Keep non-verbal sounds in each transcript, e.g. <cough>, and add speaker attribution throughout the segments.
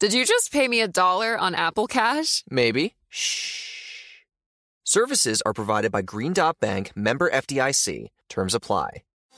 Speaker 1: Did you just pay me a dollar on Apple Cash?
Speaker 2: Maybe. Shh. Services are provided by Green Dot Bank, member FDIC. Terms apply.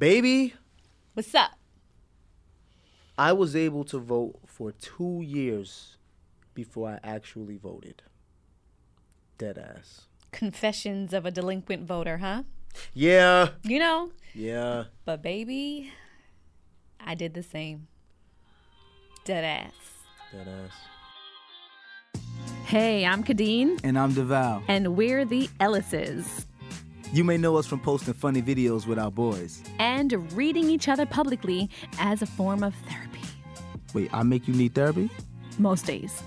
Speaker 3: Baby,
Speaker 4: What's up?
Speaker 3: I was able to vote for two years before I actually voted. Dead ass.
Speaker 4: Confessions of a delinquent voter, huh?
Speaker 3: Yeah.
Speaker 4: You know,
Speaker 3: Yeah.
Speaker 4: but baby, I did the same. Dead ass.
Speaker 3: Dead ass.
Speaker 4: Hey, I'm Khadeen,
Speaker 3: And I'm Devale.
Speaker 4: and we're the Ellises.
Speaker 3: You may know us from posting funny videos with our boys.
Speaker 4: And reading each other publicly as a form of therapy.
Speaker 3: Wait, I make you need therapy?
Speaker 4: Most days.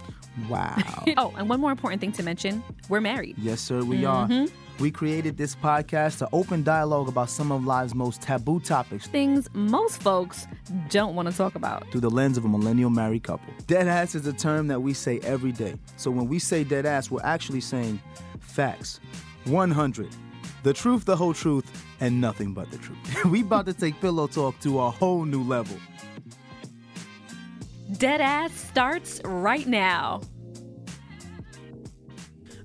Speaker 3: Wow. <laughs>
Speaker 4: Oh, and one more important thing to mention we're married.
Speaker 3: yes, sir, we are. Mm-hmm. We created this podcast to open dialogue about some of life's most taboo topics
Speaker 4: Things most folks don't want to talk about.
Speaker 3: through the lens of a millennial married couple. Dead ass is a term that we say every day. So when we say dead ass, we're actually saying facts. 100. The truth, the whole truth, and nothing but the truth. <laughs> we about to take pillow talk to a whole new level.
Speaker 4: Dead ass starts right now.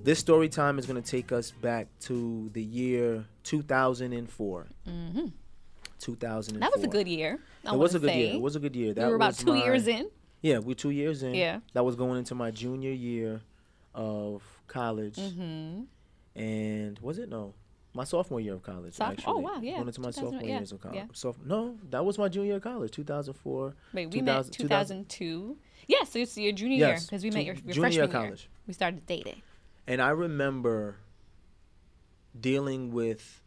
Speaker 3: This story time is going to take us back to the year 2004. Mm-hmm. 2004.
Speaker 4: That was a good year. I
Speaker 3: It was a
Speaker 4: wanna
Speaker 3: good year. It was a good year.
Speaker 4: we
Speaker 3: That
Speaker 4: were about
Speaker 3: was
Speaker 4: two
Speaker 3: my-
Speaker 4: years in.
Speaker 3: Yeah, we're two years in.
Speaker 4: Yeah.
Speaker 3: That was going into my junior year of college.
Speaker 4: Mm-hmm.
Speaker 3: And was it? No. My sophomore year of college.
Speaker 4: Soph- oh, wow, yeah.
Speaker 3: Going into my sophomore
Speaker 4: yeah,
Speaker 3: years of college.
Speaker 4: yeah.
Speaker 3: Soph- no, that was my junior year of college, 2004.
Speaker 4: Wait, we
Speaker 3: 2000
Speaker 4: met 2002. Yeah, so it's your junior year because we met your, your
Speaker 3: junior year
Speaker 4: freshman
Speaker 3: of
Speaker 4: year.
Speaker 3: college.
Speaker 4: We started dating.
Speaker 3: And I remember dealing with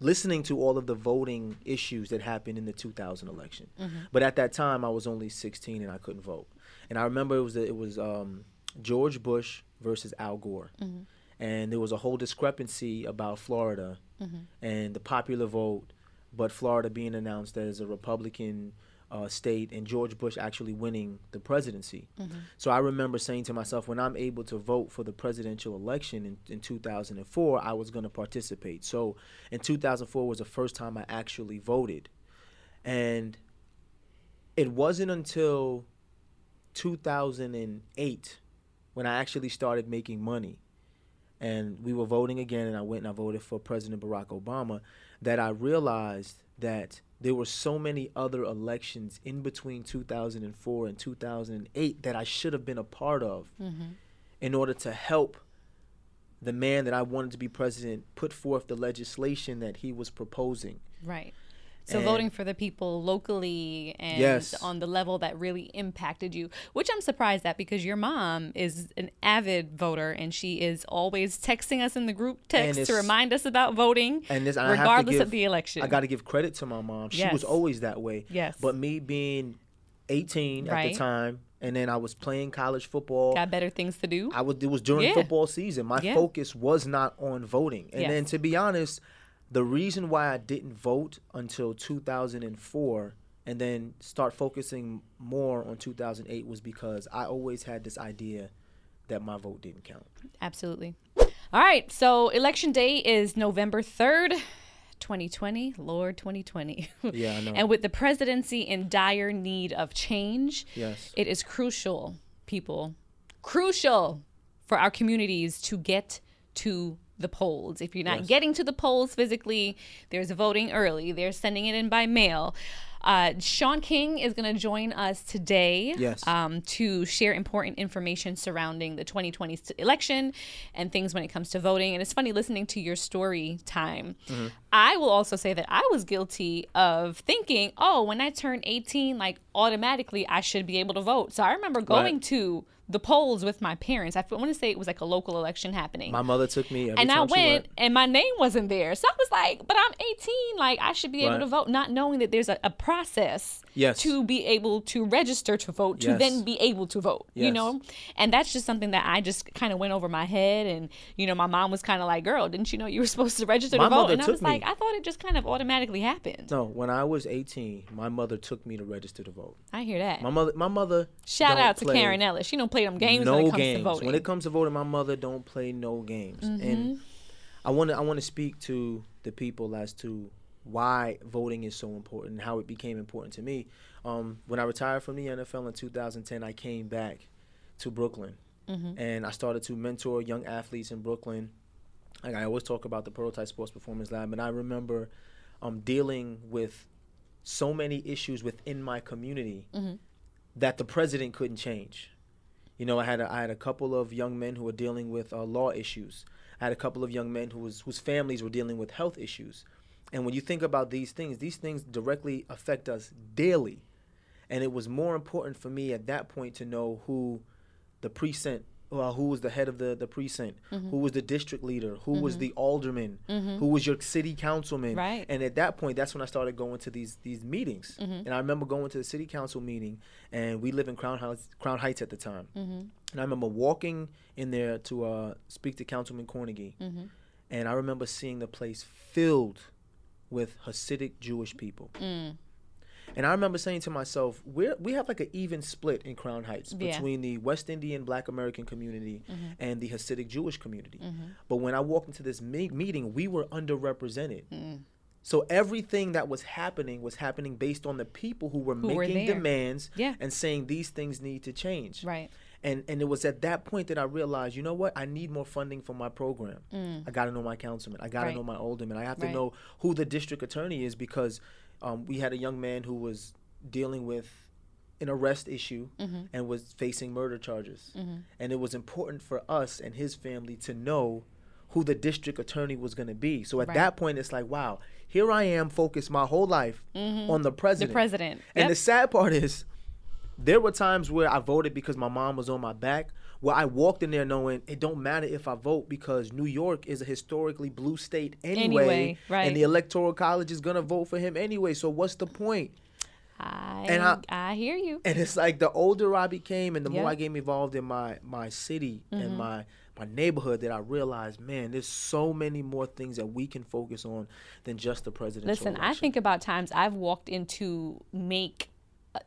Speaker 3: listening to all of the voting issues that happened in the 2000 election. But at that time, I was only 16 and I couldn't vote. And I remember it was it was um, George Bush versus Al Gore, and there was a whole discrepancy about Florida and the popular vote, but Florida being announced as a Republican. Uh, state and George Bush actually winning the presidency. So I remember saying to myself, when I'm able to vote for the presidential election in, in 2004, I was going to participate. So in 2004 was the first time I actually voted. And it wasn't until 2008 when I actually started making money. And we were voting again, and I went and I voted for President Barack Obama. That I realized that there were so many other elections in between 2004 and 2008 that I should have been a part of mm-hmm. in order to help the man that I wanted to be president put forth the legislation that he was proposing.
Speaker 4: Right. So
Speaker 3: And-
Speaker 4: voting for the people locally and
Speaker 3: Yes.
Speaker 4: on the level that really impacted you, which I'm surprised at because your mom is an avid voter and she is always texting us in the group text to remind us about voting,
Speaker 3: and this, and I have to
Speaker 4: regardless
Speaker 3: give-
Speaker 4: of the election.
Speaker 3: I got to give credit to my mom. She was always that way.
Speaker 4: Yes.
Speaker 3: But me being 18 at the time, and then I was playing college football.
Speaker 4: got better things to do.
Speaker 3: I was it was during
Speaker 4: Yeah.
Speaker 3: football season. My
Speaker 4: Yeah.
Speaker 3: focus was not on voting. And then to be honest, the reason why I didn't vote until 2004 and then start focusing more on 2008 was because I always had this idea that my vote didn't count.
Speaker 4: Absolutely. All right. So election day is November 3rd, 2020. Lord 2020.
Speaker 3: Yeah, I know. <laughs>
Speaker 4: and with the presidency in dire need of change,
Speaker 3: Yes.
Speaker 4: it is crucial, people, crucial for our communities to get to the polls. If you're not getting to the polls physically, there's voting early. They're sending it in by mail. Uh, Shaun King is going to join us today
Speaker 3: Yes.
Speaker 4: um, to share important information surrounding the 2020 election and things when it comes to voting. And it's funny listening to your story time. I will also say that I was guilty of thinking, oh, when I turn 18, like automatically I should be able to vote. So I remember going
Speaker 3: Right.
Speaker 4: to the polls with my parents. I want to say it was like a local election happening
Speaker 3: My mother took me every
Speaker 4: and I
Speaker 3: she
Speaker 4: went, and my name wasn't there. So I was like, but I'm 18. Like, I should be able
Speaker 3: Right.
Speaker 4: to vote, not knowing that there's a, a process
Speaker 3: Yes.
Speaker 4: to be able to register to vote, to
Speaker 3: Yes.
Speaker 4: then be able to vote,
Speaker 3: Yes.
Speaker 4: you know? And that's just something that I just kind of went over my head. And, you know, my mom was kind of like, girl, didn't you know you were <laughs> supposed to register
Speaker 3: My
Speaker 4: to vote? And I was like. I thought it just kind of automatically happened.
Speaker 3: No, when I was 18, my mother took me to register to vote.
Speaker 4: I hear that.
Speaker 3: My mother, my mother.
Speaker 4: Shout out to
Speaker 3: play
Speaker 4: Karen Ellis. She don't play them games
Speaker 3: no
Speaker 4: when it comes
Speaker 3: games.
Speaker 4: to voting. Mm-hmm.
Speaker 3: When it comes to voting, my mother don't play no games. And I want to, I want to speak to the people as to why voting is so important and how it became important to me. Um, when I retired from the NFL in 2010, I came back to Brooklyn,
Speaker 4: Mm-hmm.
Speaker 3: and I started to mentor young athletes in Brooklyn. Like I always talk about the Prototype Sports Performance Lab, and I remember um, dealing with so many issues within my community that the president couldn't change. You know, I had a, I had a couple of young men who were dealing with uh, law issues. I had a couple of young men who was whose families were dealing with health issues. And when you think about these things, these things directly affect us daily. And it was more important for me at that point to know who the precinct, well, who was the head of the, the precinct, who mm-hmm. was the district leader, who was mm-hmm. the alderman, mm-hmm. who was your city councilman.
Speaker 4: Right.
Speaker 3: And at that point, that's when I started going to these these meetings. And I remember going to the city council meeting, and we live in Crown Heights, Crown Heights at the time. And I remember walking in there to uh, speak to Councilman Cornegy, and I remember seeing the place filled with Hasidic Jewish people. Mm. And I remember saying to myself, we we have like an even split in Crown Heights
Speaker 4: Yeah.
Speaker 3: between the West Indian Black American community and the Hasidic Jewish community. But when I walked into this me- meeting, we were underrepresented. So everything that was happening was happening based on the people who were
Speaker 4: Who
Speaker 3: making
Speaker 4: there.
Speaker 3: demands
Speaker 4: Yeah.
Speaker 3: and saying these things need to change.
Speaker 4: Right.
Speaker 3: And and it was at that point that I realized, you know what? I need more funding for my program. I got to know my councilman. I got to
Speaker 4: Mm. Right.
Speaker 3: know my alderman. I have to
Speaker 4: Right.
Speaker 3: know who the district attorney is because um, we had a young man who was dealing with an arrest issue
Speaker 4: Mm-hmm.
Speaker 3: and was facing murder charges. And it was important for us and his family to know who the district attorney was going to be. So at
Speaker 4: Right.
Speaker 3: that point, it's like, wow, here I am focused my whole life on the president.
Speaker 4: Mm-hmm. president.
Speaker 3: And
Speaker 4: Yep.
Speaker 3: the sad part is, there were times where I voted because my mom was on my back. Where I walked in there knowing it don't matter if I vote because New York is a historically blue state anyway,
Speaker 4: Anyway, right.
Speaker 3: and the electoral college is gonna vote for him anyway. So what's the point?
Speaker 4: I,
Speaker 3: And I-
Speaker 4: I hear you.
Speaker 3: And it's like the older I became and the more I became involved in my my city
Speaker 4: Mm-hmm.
Speaker 3: and my my neighborhood that I realized, man, there's so many more things that we can focus on than just the presidential
Speaker 4: Listen, I think about times I've walked in to make,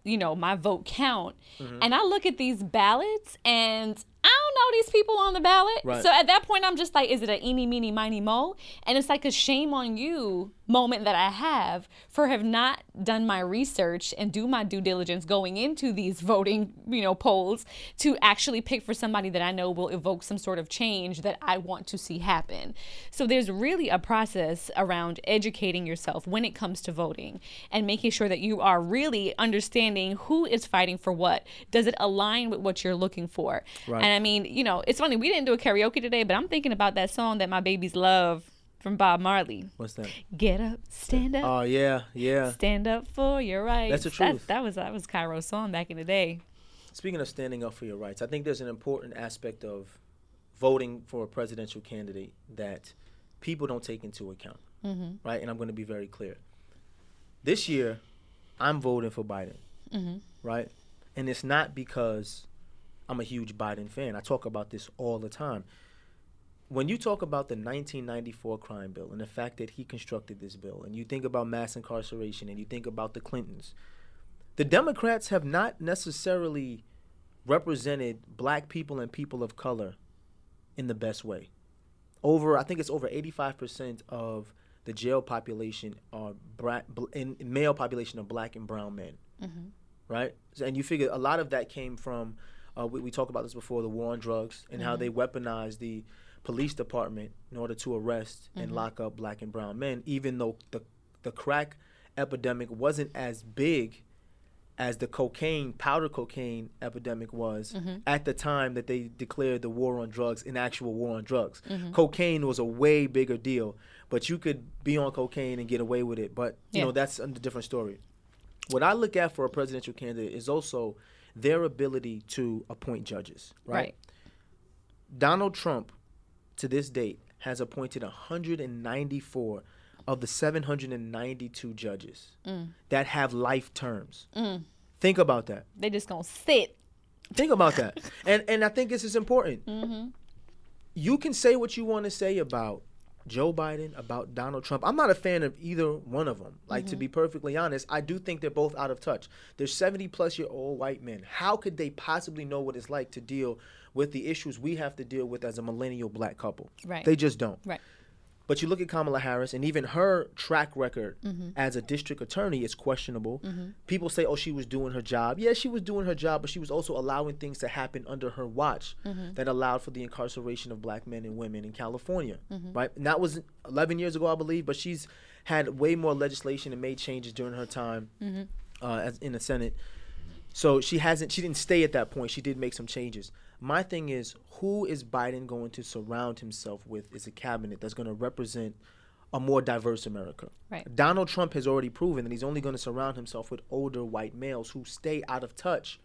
Speaker 4: you know, my vote count,
Speaker 3: Mm-hmm.
Speaker 4: and I look at these ballots and I don't know these people on the ballot.
Speaker 3: Right.
Speaker 4: So at that point, I'm just like, is it a eeny, meeny, miny, mo? And it's like a shame on you moment that I have for have not done my research and do my due diligence going into these voting, you know, polls to actually pick for somebody that I know will evoke some sort of change that I want to see happen. So there's really a process around educating yourself when it comes to voting and making sure that you are really understanding who is fighting for what. Does it align with what you're looking for?
Speaker 3: Right.
Speaker 4: And I mean, you know, it's funny, we didn't do a karaoke today, but I'm thinking about that song that my babies love. from Bob Marley.
Speaker 3: What's that?
Speaker 4: Get up, stand up,
Speaker 3: Oh yeah, yeah.
Speaker 4: stand up for your rights.
Speaker 3: That's the
Speaker 4: That,
Speaker 3: truth.
Speaker 4: that was that was Cairo's song back in the day.
Speaker 3: Speaking of standing up for your rights, I think there's an important aspect of voting for a presidential candidate that people don't take into account.
Speaker 4: Mm-hmm.
Speaker 3: Right? And I'm going to be very clear. This year, I'm voting for Biden.
Speaker 4: Mm-hmm.
Speaker 3: Right? And it's not because I'm a huge Biden fan. I talk about this all the time. When you talk about the 1994 crime bill and the fact that he constructed this bill, and you think about mass incarceration and you think about the Clintons, the Democrats have not necessarily represented black people and people of color in the best way. Over, I think it's over 85% of the jail population are black, in, male population of black and brown men, mm-hmm. right? So, and you figure a lot of that came from, uh, we, we talked about this before, the war on drugs and how they mm-hmm. weaponized the police department in order to arrest and mm-hmm. lock up black and brown men, even though the the crack epidemic wasn't as big as the cocaine, powder cocaine epidemic was mm-hmm. at the time that they declared the war on drugs an actual war on drugs. Cocaine was a way bigger deal, but you could be on cocaine and get away with it. But you
Speaker 4: Yeah.
Speaker 3: know that's a different story. What I look at for a presidential candidate is also their ability to appoint judges. Right.
Speaker 4: Right.
Speaker 3: Donald Trump, to this date, has appointed 194 of the 792 judges mm. that have life terms. Mm. Think about that.
Speaker 4: They just gonna sit.
Speaker 3: Think about that. <laughs> and and I think this is important. Mm-hmm. You can say what you want to say about Joe Biden, about Donald Trump. I'm not a fan of either one of them. Like to mm-hmm. be perfectly honest, I do think they're both out of touch. They're 70 plus year old white men. How could they possibly know what it's like to deal with the issues we have to deal with as a millennial black couple?
Speaker 4: Right.
Speaker 3: They just don't.
Speaker 4: Right.
Speaker 3: But you look at Kamala Harris, and even her track record
Speaker 4: Mm-hmm.
Speaker 3: as a district attorney is questionable. People say, oh, she was doing her job. Yeah, she was doing her job, but she was also allowing things to happen under her watch
Speaker 4: Mm-hmm.
Speaker 3: that allowed for the incarceration of black men and women in California.
Speaker 4: Mm-hmm.
Speaker 3: Right? And that was 11 years ago, I believe, but she's had way more legislation and made changes during her time
Speaker 4: Mm-hmm.
Speaker 3: uh, as in the Senate. So she hasn't. She didn't stay at that point. She did make some changes. My thing is, who is Biden going to surround himself with as a cabinet that's going to represent a more diverse America?
Speaker 4: Right.
Speaker 3: Donald Trump has already proven that he's only going to surround himself with older white males who stay out of touch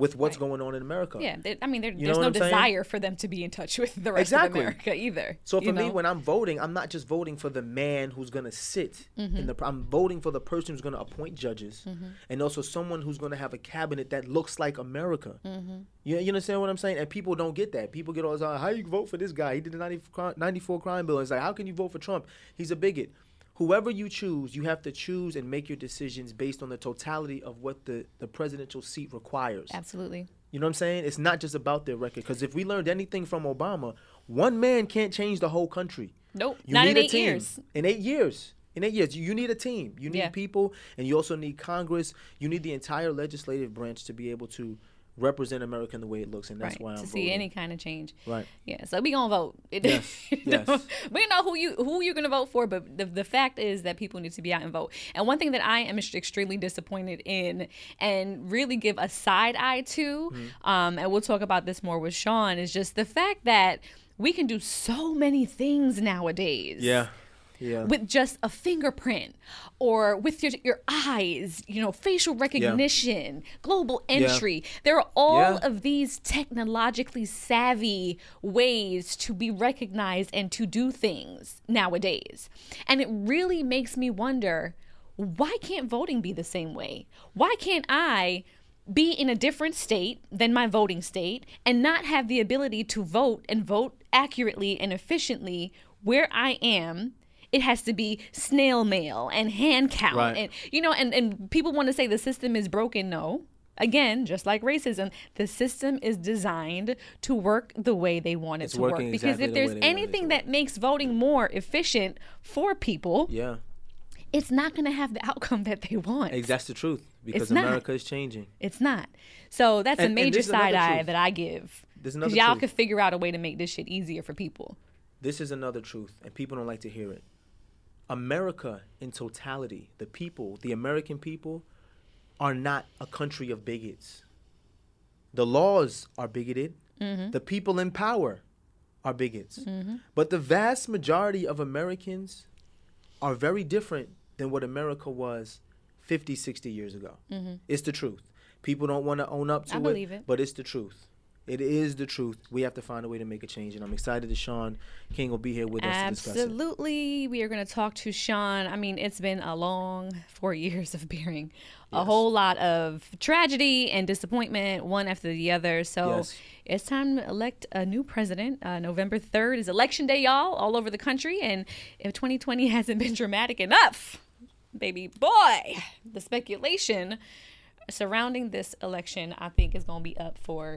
Speaker 3: with what's
Speaker 4: Right.
Speaker 3: going on in America.
Speaker 4: Yeah. they- I mean, there, there's no
Speaker 3: I'm saying?
Speaker 4: desire for them to be in touch with the rest
Speaker 3: Exactly.
Speaker 4: of America either.
Speaker 3: So for
Speaker 4: you
Speaker 3: me,
Speaker 4: know?
Speaker 3: when I'm voting, I'm not just voting for the man who's going to sit
Speaker 4: Mm-hmm.
Speaker 3: in the. I'm voting for the person who's going to appoint judges, and also someone who's going to have a cabinet that looks like America.
Speaker 4: Mm-hmm.
Speaker 3: You, you understand what I'm saying? And people don't get that. People get all this, "Oh, how you vote for this guy? He did the 90 94 crime bill. It's like, how can you vote for Trump? He's a bigot. Whoever you choose, you have to choose and make your decisions based on the totality of what the, the presidential seat requires.
Speaker 4: Absolutely.
Speaker 3: You know what I'm saying? It's not just about their record. Because if we learned anything from Obama, one man can't change the whole country.
Speaker 4: Nope.
Speaker 3: You
Speaker 4: Not
Speaker 3: need
Speaker 4: in
Speaker 3: a
Speaker 4: eight
Speaker 3: team.
Speaker 4: years.
Speaker 3: In eight years. In eight years, you need a team. You need
Speaker 4: Yeah.
Speaker 3: people, and you also need Congress. You need the entire legislative branch to be able to represent America in the way it looks, and that's
Speaker 4: right.
Speaker 3: why I'm
Speaker 4: to
Speaker 3: voting.
Speaker 4: see any kind of change.
Speaker 3: Right.
Speaker 4: Yeah. So we gonna vote. It, <laughs>
Speaker 3: Yes, yes. <laughs>
Speaker 4: we know who you who you're gonna vote for, but the the fact is that people need to be out and vote. And one thing that I am extremely disappointed in, and really give a side eye to,
Speaker 3: Mm-hmm.
Speaker 4: um, and we'll talk about this more with Shaun, is just the fact that we can do so many things nowadays
Speaker 3: Yeah. Yeah.
Speaker 4: with just a fingerprint or with your, your eyes, you know, facial recognition, global entry. There are all
Speaker 3: Yeah.
Speaker 4: of these technologically savvy ways to be recognized and to do things nowadays. And it really makes me wonder why can't voting be the same way? Why can't I? Be in a different state than my voting state and not have the ability to vote and vote accurately and efficiently where I am it has to be snail mail and hand count
Speaker 3: Right.
Speaker 4: and you know and, and people want to say the system is broken no again just like racism the system is designed to work the way they want it
Speaker 3: It's
Speaker 4: to work because
Speaker 3: exactly
Speaker 4: if
Speaker 3: the
Speaker 4: there's
Speaker 3: they want it to
Speaker 4: anything that makes voting more efficient for people
Speaker 3: yeah.
Speaker 4: it's not going to have the outcome that they want
Speaker 3: Ex- That's the truth. Because
Speaker 4: not.
Speaker 3: America is changing.
Speaker 4: it's not so that's
Speaker 3: And-
Speaker 4: a major
Speaker 3: this is another
Speaker 4: side eye
Speaker 3: truth.
Speaker 4: that i give
Speaker 3: There's another
Speaker 4: y'all
Speaker 3: truth.
Speaker 4: could figure out a way to make this shit easier for people
Speaker 3: This is another truth, and people don't like to hear it. America in totality, the people, the American people, are not a country of bigots. The laws are bigoted.
Speaker 4: Mm-hmm.
Speaker 3: The people in power are bigots.
Speaker 4: Mm-hmm.
Speaker 3: But the vast majority of Americans are very different than what America was 50, 60 years ago. It's the truth. People don't want to own up to
Speaker 4: Mm-hmm. I believe it.
Speaker 3: but it's the truth. It is the truth. We have to find a way to make a change, and I'm excited that Shaun King will be here with us to discuss it.
Speaker 4: Absolutely. We are going to talk to Shaun. I mean, it's been a long four <laughs> years of bearing a whole lot of tragedy and disappointment, one after the other. So
Speaker 3: Yes.
Speaker 4: it's time to elect a new president. Uh, November 3rd is election day, y'all, all over the country. And if 2020 <laughs> hasn't been dramatic enough, baby boy, the speculation surrounding this election, I think, is going to be up for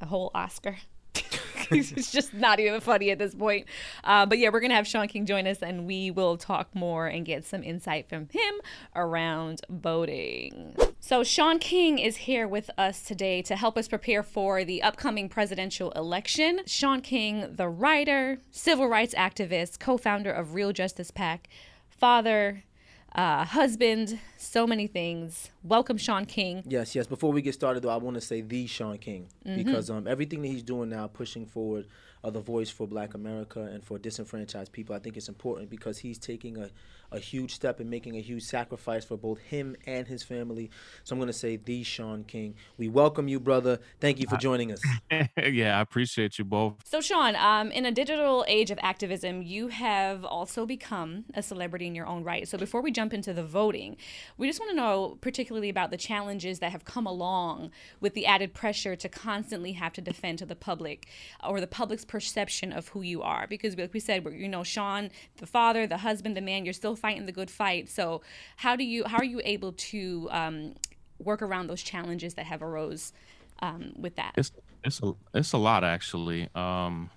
Speaker 4: a whole Oscar. <laughs> it's just not even funny at this point. Uh, but yeah, we're gonna have Shaun King join us, and we will talk more and get some insight from him around voting. So Shaun King is here with us today to help us prepare for the upcoming presidential election. Shaun King, the writer, civil rights activist, co-founder of Real Justice PAC, father. Uh, husband, so many things. Welcome, Shaun King.
Speaker 3: Yes, yes. Before we get started, though, I want to say the Shaun King
Speaker 4: Mm-hmm.
Speaker 3: because um, everything that he's doing now, pushing forward uh, the voice for Black America and for disenfranchised people, I think it's important because he's taking a, a huge step and making a huge sacrifice for both him and his family. So I'm going to say the Shaun King. We welcome you, brother. Thank you for joining us. <laughs>
Speaker 5: yeah, I appreciate you both.
Speaker 4: So, Shaun, um, in a digital age of activism, you have also become a celebrity in your own right. So, before we jump into the voting, we just want to know particularly about the challenges that have come along with the added pressure to constantly have to defend to the public or the public's perception of who you are. Because, like we said, you know, Shaun, the father, the husband, the man, you're still fighting the good fight. So, how do you how are you able to um, work around those challenges that have arose um, with that?
Speaker 5: It's it's a it's a lot actually. Um,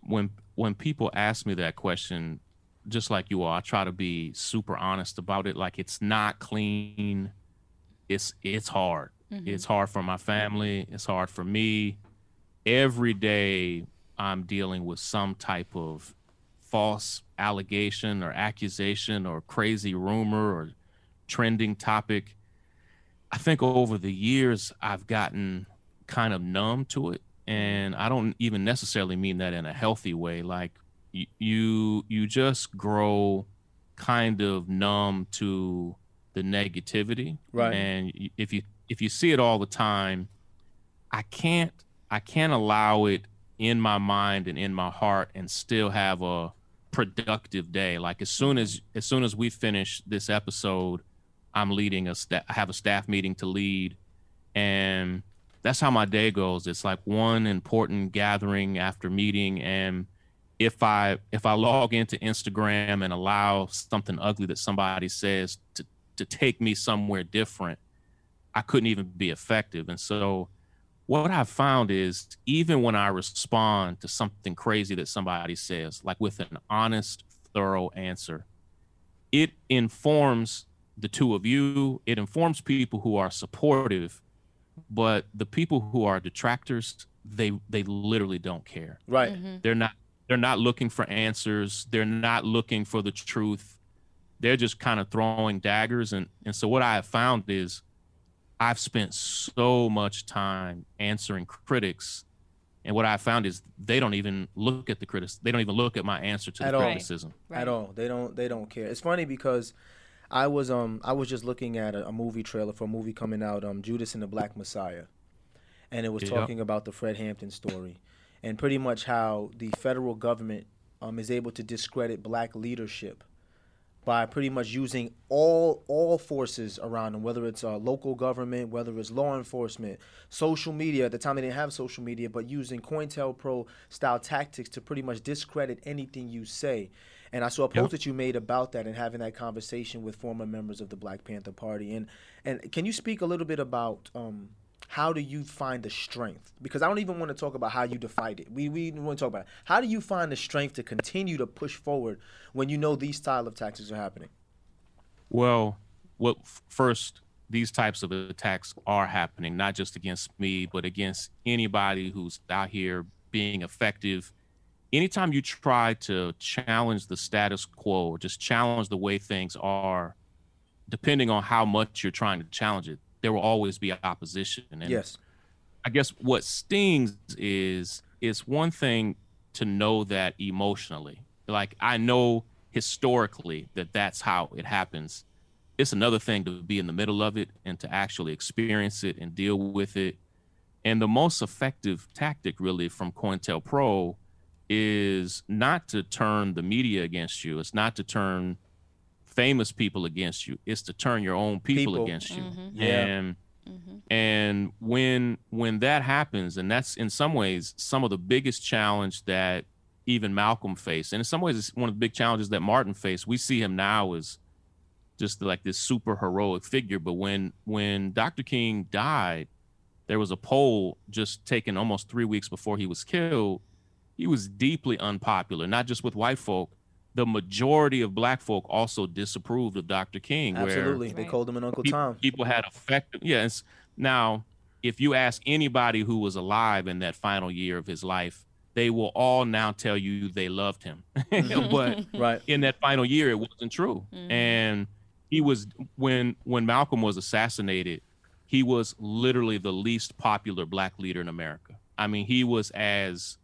Speaker 5: when when people ask me that question, just like you are, I try to be super honest about it. Like it's not clean. It's it's hard. It's hard for my family. It's hard for me. Every day I'm dealing with some type of false allegation or accusation or crazy rumor or trending topic. I think over the years I've gotten kind of numb to it, and I don't even necessarily mean that in a healthy way. Like y- you, you just grow kind of numb to the negativity,
Speaker 3: Right.
Speaker 5: And if you if you see it all the time, I can't I can't allow it in my mind and in my heart and still have a productive day. Like as soon as as soon as we finish this episode, I'm leading a sta- I have a staff meeting to lead, and that's how my day goes. It's like one important gathering after meeting, and if I if I log into Instagram and allow something ugly that somebody says to to take me somewhere different, I couldn't even be effective. And so, what I've found is even when I respond to something crazy that somebody says, like with an honest, thorough answer, it informs the two of you, it informs people who are supportive, but the people who are detractors, they they literally don't care.
Speaker 3: Right. Mm-hmm.
Speaker 5: They're not they're not looking for answers. They're not looking for the truth. They're just kind of throwing daggers and and so what I have found is I've spent so much time answering critics and what I found is they don't even look at the critics. They don't even look at my answer to
Speaker 3: At
Speaker 5: the
Speaker 3: all.
Speaker 5: criticism.
Speaker 3: at all. They don't. They don't care. It's funny because I was um I was just looking at a, a movie trailer for a movie coming out um Judas and the Black Messiah, and it was
Speaker 5: Yep.
Speaker 3: talking about the Fred Hampton story, and pretty much how the federal government um is able to discredit black leadership by pretty much using all all forces around them, whether it's uh, local government, whether it's law enforcement, social media. At the time, they didn't have social media, but using COINTELPRO style tactics to pretty much discredit anything you say. And I saw a post
Speaker 5: Yep.
Speaker 3: that you made about that and having that conversation with former members of the Black Panther Party. And and can you speak a little bit about um, how do you find the strength? Because I don't even want to talk about how you defied it. We we want to talk about it. how do you find the strength to continue to push forward when you know these style of tactics are happening?
Speaker 5: Well, what first these types of attacks are happening not just against me but against anybody who's out here being effective. Anytime you try to challenge the status quo or just challenge the way things are, depending on how much you're trying to challenge it, there will always be opposition. And
Speaker 3: Yes.
Speaker 5: I guess what stings is it's one thing to know that emotionally. Like I know historically that that's how it happens. It's another thing to be in the middle of it and to actually experience it and deal with it. And the most effective tactic, really, from COINTELPRO is not to turn the media against you. It's not to turn famous people against you. It's to turn your own people,
Speaker 3: People.
Speaker 5: against you. Mm-hmm.
Speaker 3: Yeah.
Speaker 5: And and when when that happens, and that's in some ways some of the biggest challenge that even Malcolm faced, and in some ways it's one of the big challenges that Martin faced. We see him now as just like this super heroic figure, but when when Dr. King died, there was a poll just taken almost three weeks before he was killed. He was deeply unpopular, not just with white folk. The majority of black folk also disapproved of Dr. King. where
Speaker 3: Absolutely. They called him an Uncle
Speaker 5: peop-
Speaker 3: Tom.
Speaker 5: People had effective. Yes. Now, if you ask anybody who was alive in that final year of his life, they will all now tell you they loved him. <laughs> Mm-hmm. but <laughs>
Speaker 3: Right.
Speaker 5: in that final year, it wasn't true. Mm-hmm. And he was when when Malcolm was assassinated, he was literally the least popular black leader in America. I mean, he was as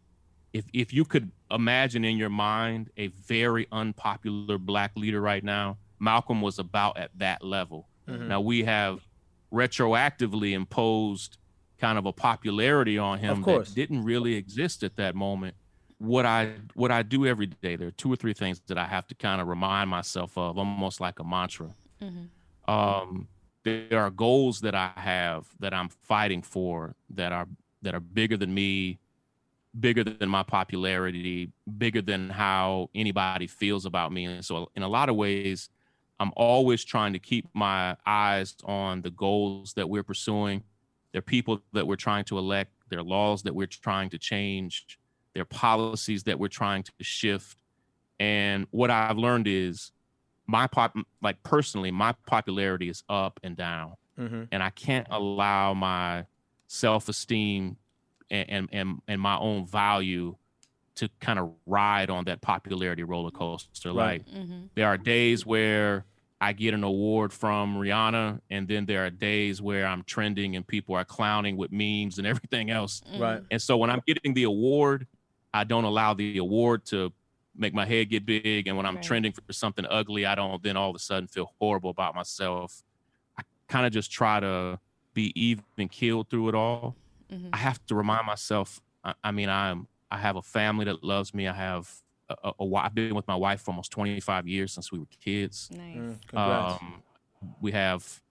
Speaker 5: if if you could imagine in your mind a very unpopular black leader right now, Malcolm was about at that level. Now we have retroactively imposed kind of a popularity on him
Speaker 3: Of course.
Speaker 5: that didn't really exist at that moment. What I what I do every day, there are two or three things that I have to kind of remind myself of, almost like a mantra. Um, there are goals that I have that I'm fighting for that are that are bigger than me, bigger than my popularity, bigger than how anybody feels about me. And so, in a lot of ways, I'm always trying to keep my eyes on the goals that we're pursuing. There are people that we're trying to elect. There are laws that we're trying to change. There are policies that we're trying to shift. And what I've learned is my pop, like personally, my popularity is up and down
Speaker 3: Mhm.
Speaker 5: and I can't allow my self esteem and, and and and my own value to kind of ride on that popularity roller coaster.
Speaker 3: Right.
Speaker 5: Like mm-hmm. there are days where I get an award from Rihanna, and then there are days where I'm trending and people are clowning with memes and everything else. Mm-hmm.
Speaker 3: Right.
Speaker 5: And so when I'm getting the award, I don't allow the award to make my head get big. And when I'm
Speaker 4: Right.
Speaker 5: trending for something ugly, I don't then all of a sudden feel horrible about myself. I kind of just try to be even keeled through it all. I have to remind myself. I, I mean, I'm I have a family that loves me. I have a, a, a wi- I've been with my wife for almost 25 years since we were kids.
Speaker 4: Nice.
Speaker 3: Mm.
Speaker 5: Um, we have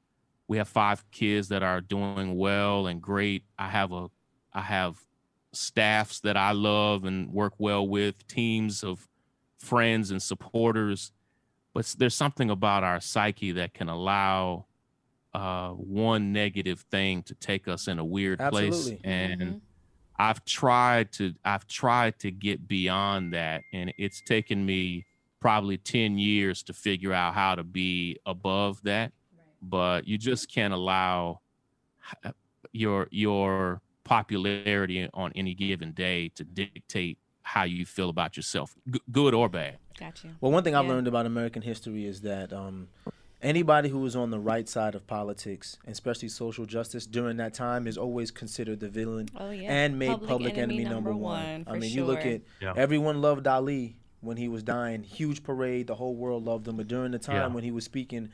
Speaker 5: we have five kids that are doing well and great. I have a I have staffs that I love and work well with, teams of friends and supporters. But there's something about our psyche that can allow uh, one negative thing to take us in a weird place.
Speaker 3: Absolutely.
Speaker 5: And I've tried to I've tried to get beyond that, and it's taken me probably 10 years to figure out how to be above that but you just can't allow your your popularity on any given day to dictate how you feel about yourself g- good or bad
Speaker 4: Got you.
Speaker 3: Well, one thing I've learned about American history is that um, anybody who was on the right side of politics, especially social justice, during that time is always considered the villain
Speaker 4: Oh, yeah.
Speaker 3: and made
Speaker 4: Public
Speaker 3: public,
Speaker 4: enemy
Speaker 3: enemy,
Speaker 4: number
Speaker 3: number one.
Speaker 4: one,
Speaker 3: I
Speaker 4: for
Speaker 3: mean, you look at
Speaker 5: Yeah.
Speaker 3: everyone loved Ali when he was dying, huge parade, the whole world loved him. But during the time
Speaker 5: Yeah.
Speaker 3: when he was speaking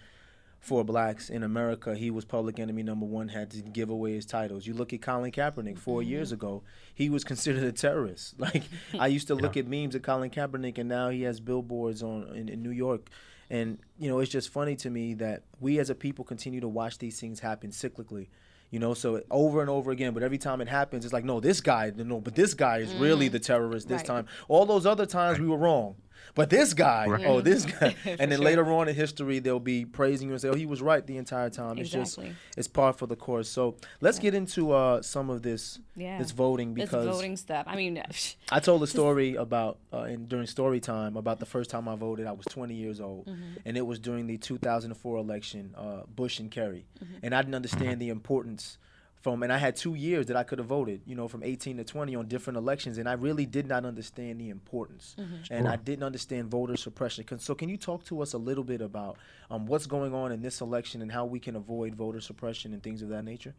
Speaker 3: for blacks in America, he was public enemy number one, had to give away his titles. You look at Colin Kaepernick 4
Speaker 4: Mm-hmm.
Speaker 3: years ago, he was considered a terrorist. <laughs> Like I used to look at memes of Colin Kaepernick, and now he has billboards on in, in New York. And you know, it's just funny to me that we as a people continue to watch these things happen cyclically. You know, so over and over again. But every time it happens, it's like, no, this guy, no, but this guy is really the terrorist this
Speaker 4: Mm-hmm. Right.
Speaker 3: time. All those other times we were wrong. But this guy, oh, this guy, <laughs> and then
Speaker 4: sure.
Speaker 3: later on in history, they'll be praising you and say, "Oh, he was right the entire time." It's just, it's par for the course. So let's get into uh, some of this,
Speaker 4: Yeah.
Speaker 3: this voting
Speaker 4: This
Speaker 3: because
Speaker 4: voting stuff. I mean, <laughs>
Speaker 3: I told a story about uh, in, during story time about the first time I voted. I was 20 years old, and it was during the 2004 election, uh, Bush and Kerry, and I didn't understand the importance from. And I had two years that I could have voted, you know, from 18 to 20 on different elections, and I really did not understand the importance, and I didn't understand voter suppression. So, can you talk to us a little bit about um, what's going on in this election and how we can avoid voter suppression and things of that nature?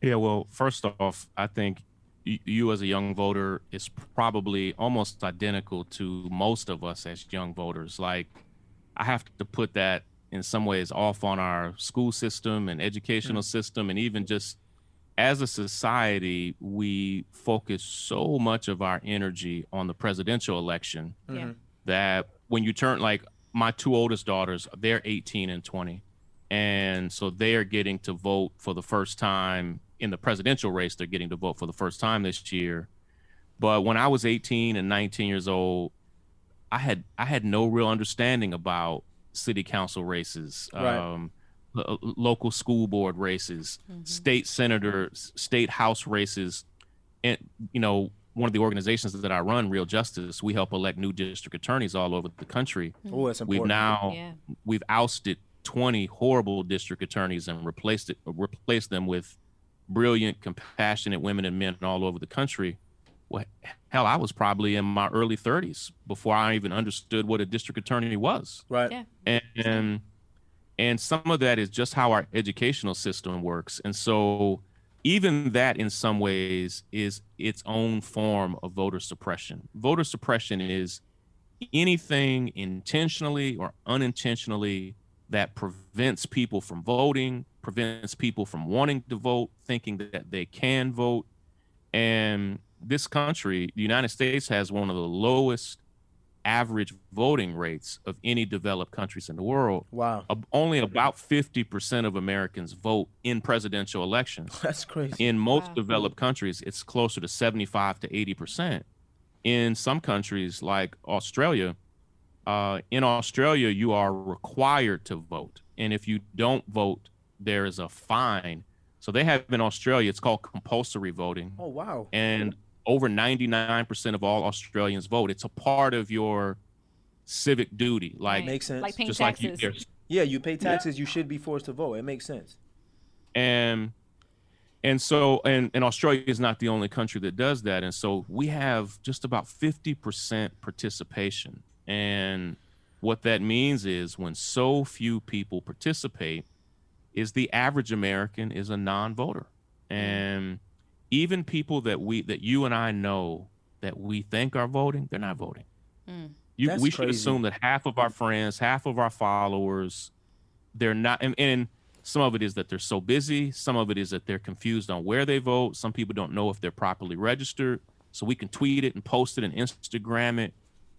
Speaker 5: yeah well first off i think y- you as a young voter is probably almost identical to most of us as young voters. Like, I have to put that in some ways off on our school system and educational system, and even just as a society, we focus so much of our energy on the presidential election
Speaker 4: Yeah.
Speaker 5: that when you turn like my two oldest daughters, they're 18 and 20. And so they are getting to vote for the first time in the presidential race. They're getting to vote for the first time this year. But when I was 18 and 19 years old, I had I had no real understanding about city council races,
Speaker 3: Right.
Speaker 5: um, lo- uh, local school board races, mm-hmm. state senators, state house races, and you know one of the organizations that I run, Real Justice, we help elect new district attorneys all over the country. Mm-hmm.
Speaker 3: Oh, that's important.
Speaker 5: We've now
Speaker 4: Yeah.
Speaker 5: we've ousted 20 horrible district attorneys and replaced it uh, replaced them with brilliant, compassionate women and men all over the country. Well, hell, I was probably in my early 30s before I even understood what a district attorney was
Speaker 3: right.
Speaker 4: Yeah.
Speaker 5: and and, and some of that is just how our educational system works. And so even that in some ways is its own form of voter suppression. Voter suppression is anything intentionally or unintentionally that prevents people from voting prevents people from wanting to vote thinking that they can vote. And this country the united states has one of the lowest average voting rates of any developed countries in the world.
Speaker 3: Wow.
Speaker 5: Ab- Only about 50% of Americans vote in presidential elections. <laughs>
Speaker 3: That's crazy.
Speaker 5: In most developed countries, it's closer to 75 to 80%. In some countries like Australia, uh, in Australia, you are required to vote. And if you don't vote, there is a fine. So they have in Australia, it's called compulsory voting
Speaker 3: Oh, wow.
Speaker 5: and over 99% of all Australians vote. It's a part of your civic duty. Like,
Speaker 3: Makes sense.
Speaker 4: Like paying
Speaker 5: just like you,
Speaker 4: taxes.
Speaker 3: Yeah, you pay taxes, you should be forced to vote. It makes sense.
Speaker 5: and and so and, and Australia is not the only country that does that. And so we have just about 50% participation. And what that means is when so few people participate, is the average American is a non-voter. Mm. And even people that we that you and I know that we think are voting, they're not voting. Mm.
Speaker 3: You,
Speaker 5: we should
Speaker 3: crazy.
Speaker 5: assume that half of our friends, half of our followers, they're not and, and some of it is that they're so busy some of it is that they're confused on where they vote some people don't know if they're properly registered so we can tweet it and post it and instagram it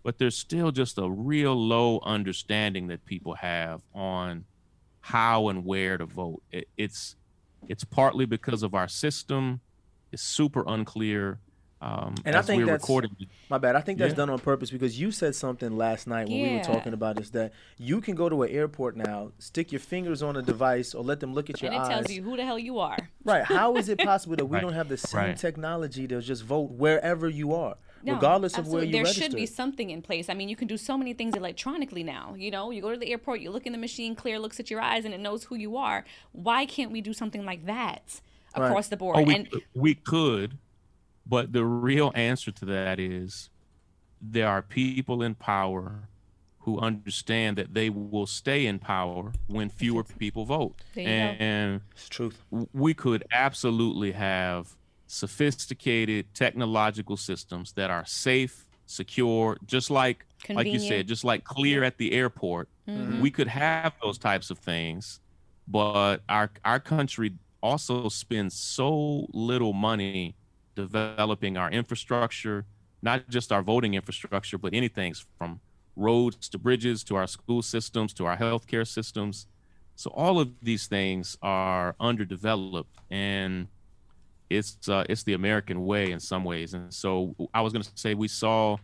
Speaker 5: but there's still just a real low understanding that people have on how and where to vote it, it's it's partly because of our system it's super unclear um,
Speaker 3: And I
Speaker 5: as
Speaker 3: think
Speaker 5: we're
Speaker 3: that's-
Speaker 5: recording
Speaker 3: My bad. I think that's
Speaker 5: Yeah.
Speaker 3: done on purpose because you said something last night when we were talking about this that you can go to an airport now, stick your fingers on a device, or let them look at your
Speaker 4: And it
Speaker 3: eyes.
Speaker 4: tells you who the hell you are.
Speaker 3: Right. How is it <laughs> possible that we
Speaker 5: Right.
Speaker 3: don't have the same
Speaker 5: Right.
Speaker 3: technology to just vote wherever you are,
Speaker 4: No,
Speaker 3: regardless of where
Speaker 4: absolutely.
Speaker 3: you
Speaker 4: there
Speaker 3: register?
Speaker 4: should be something in place. I mean, you can do so many things electronically now. You know, you go to the airport, you look in the machine, clear looks at your eyes, and it knows who you are. Why can't we do something like that
Speaker 3: Right.
Speaker 4: across the board?
Speaker 5: Oh, we,
Speaker 4: and
Speaker 5: we could, but the real answer to that is there are people in power who understand that they will stay in power when fewer people vote.
Speaker 4: There you go.
Speaker 5: and
Speaker 3: it's truth.
Speaker 5: we could absolutely have sophisticated technological systems that are safe, secure, just like like you said, just like clear at the airport. Mm-hmm. We could have those types of things, but our our country also spend so little money developing our infrastructure, not just our voting infrastructure, but anything from roads to bridges to our school systems to our healthcare systems. So all of these things are underdeveloped, and it's uh, it's the American way in some ways. And so I was going to say we saw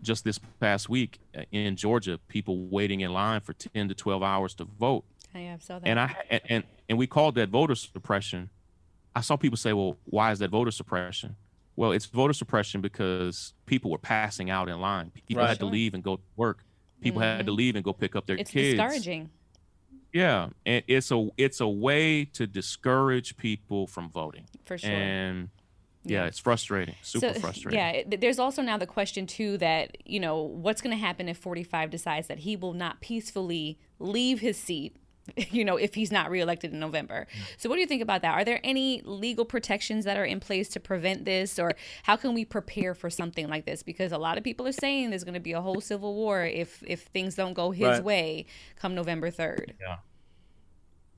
Speaker 5: just this past week uh, in Georgia people waiting in line for ten to twelve hours to vote,
Speaker 4: I have saw that.
Speaker 5: and I and and, and we called that voter suppression. I saw people say, "Well, why is that voter suppression?" Well, it's voter suppression because people were passing out in line. People
Speaker 3: Right.
Speaker 5: had to leave and go to work. People had to mm-hmm. leave and go pick up their
Speaker 4: it's
Speaker 5: kids.
Speaker 4: discouraging.
Speaker 5: Yeah, and it's a it's a way to discourage people from voting.
Speaker 4: For sure.
Speaker 5: And yeah, it's frustrating, super <laughs>
Speaker 4: So,
Speaker 5: frustrating.
Speaker 4: Yeah, there's also now the question too that you know what's going to happen if 45 decides that he will not peacefully leave his seat <laughs> you know, if he's not reelected in November. So, what do you think about that? Are there any legal protections that are in place to prevent this, or how can we prepare for something like this? Because a lot of people are saying there's going to be a whole civil war if if things don't go his
Speaker 3: Right.
Speaker 4: way come November third. Yeah.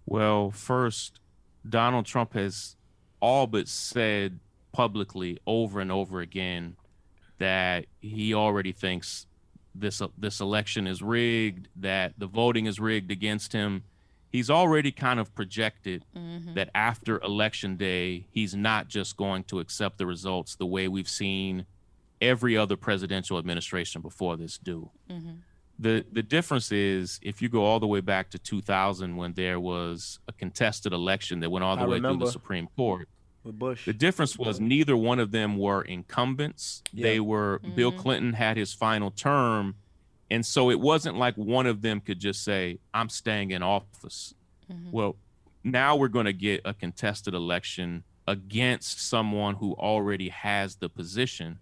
Speaker 5: Well, first, Donald Trump has all but said publicly over and over again that he already thinks this this election is rigged, that the voting is rigged against him. He's already kind of projected mm-hmm. that after election day, he's not just going to accept the results the way we've seen every other presidential administration before this do mm-hmm. the the difference is if you go all the way back to 2000 when there was a contested election that went all the
Speaker 3: I
Speaker 5: way through the Supreme Court.
Speaker 3: With Bush.
Speaker 5: The difference was neither one of them were incumbents. They
Speaker 3: Yeah.
Speaker 5: were Bill mm-hmm. Clinton had his final term, and so it wasn't like one of them could just say, "I'm staying in office." Mm-hmm. Well, now we're going to get a contested election against someone who already has the position.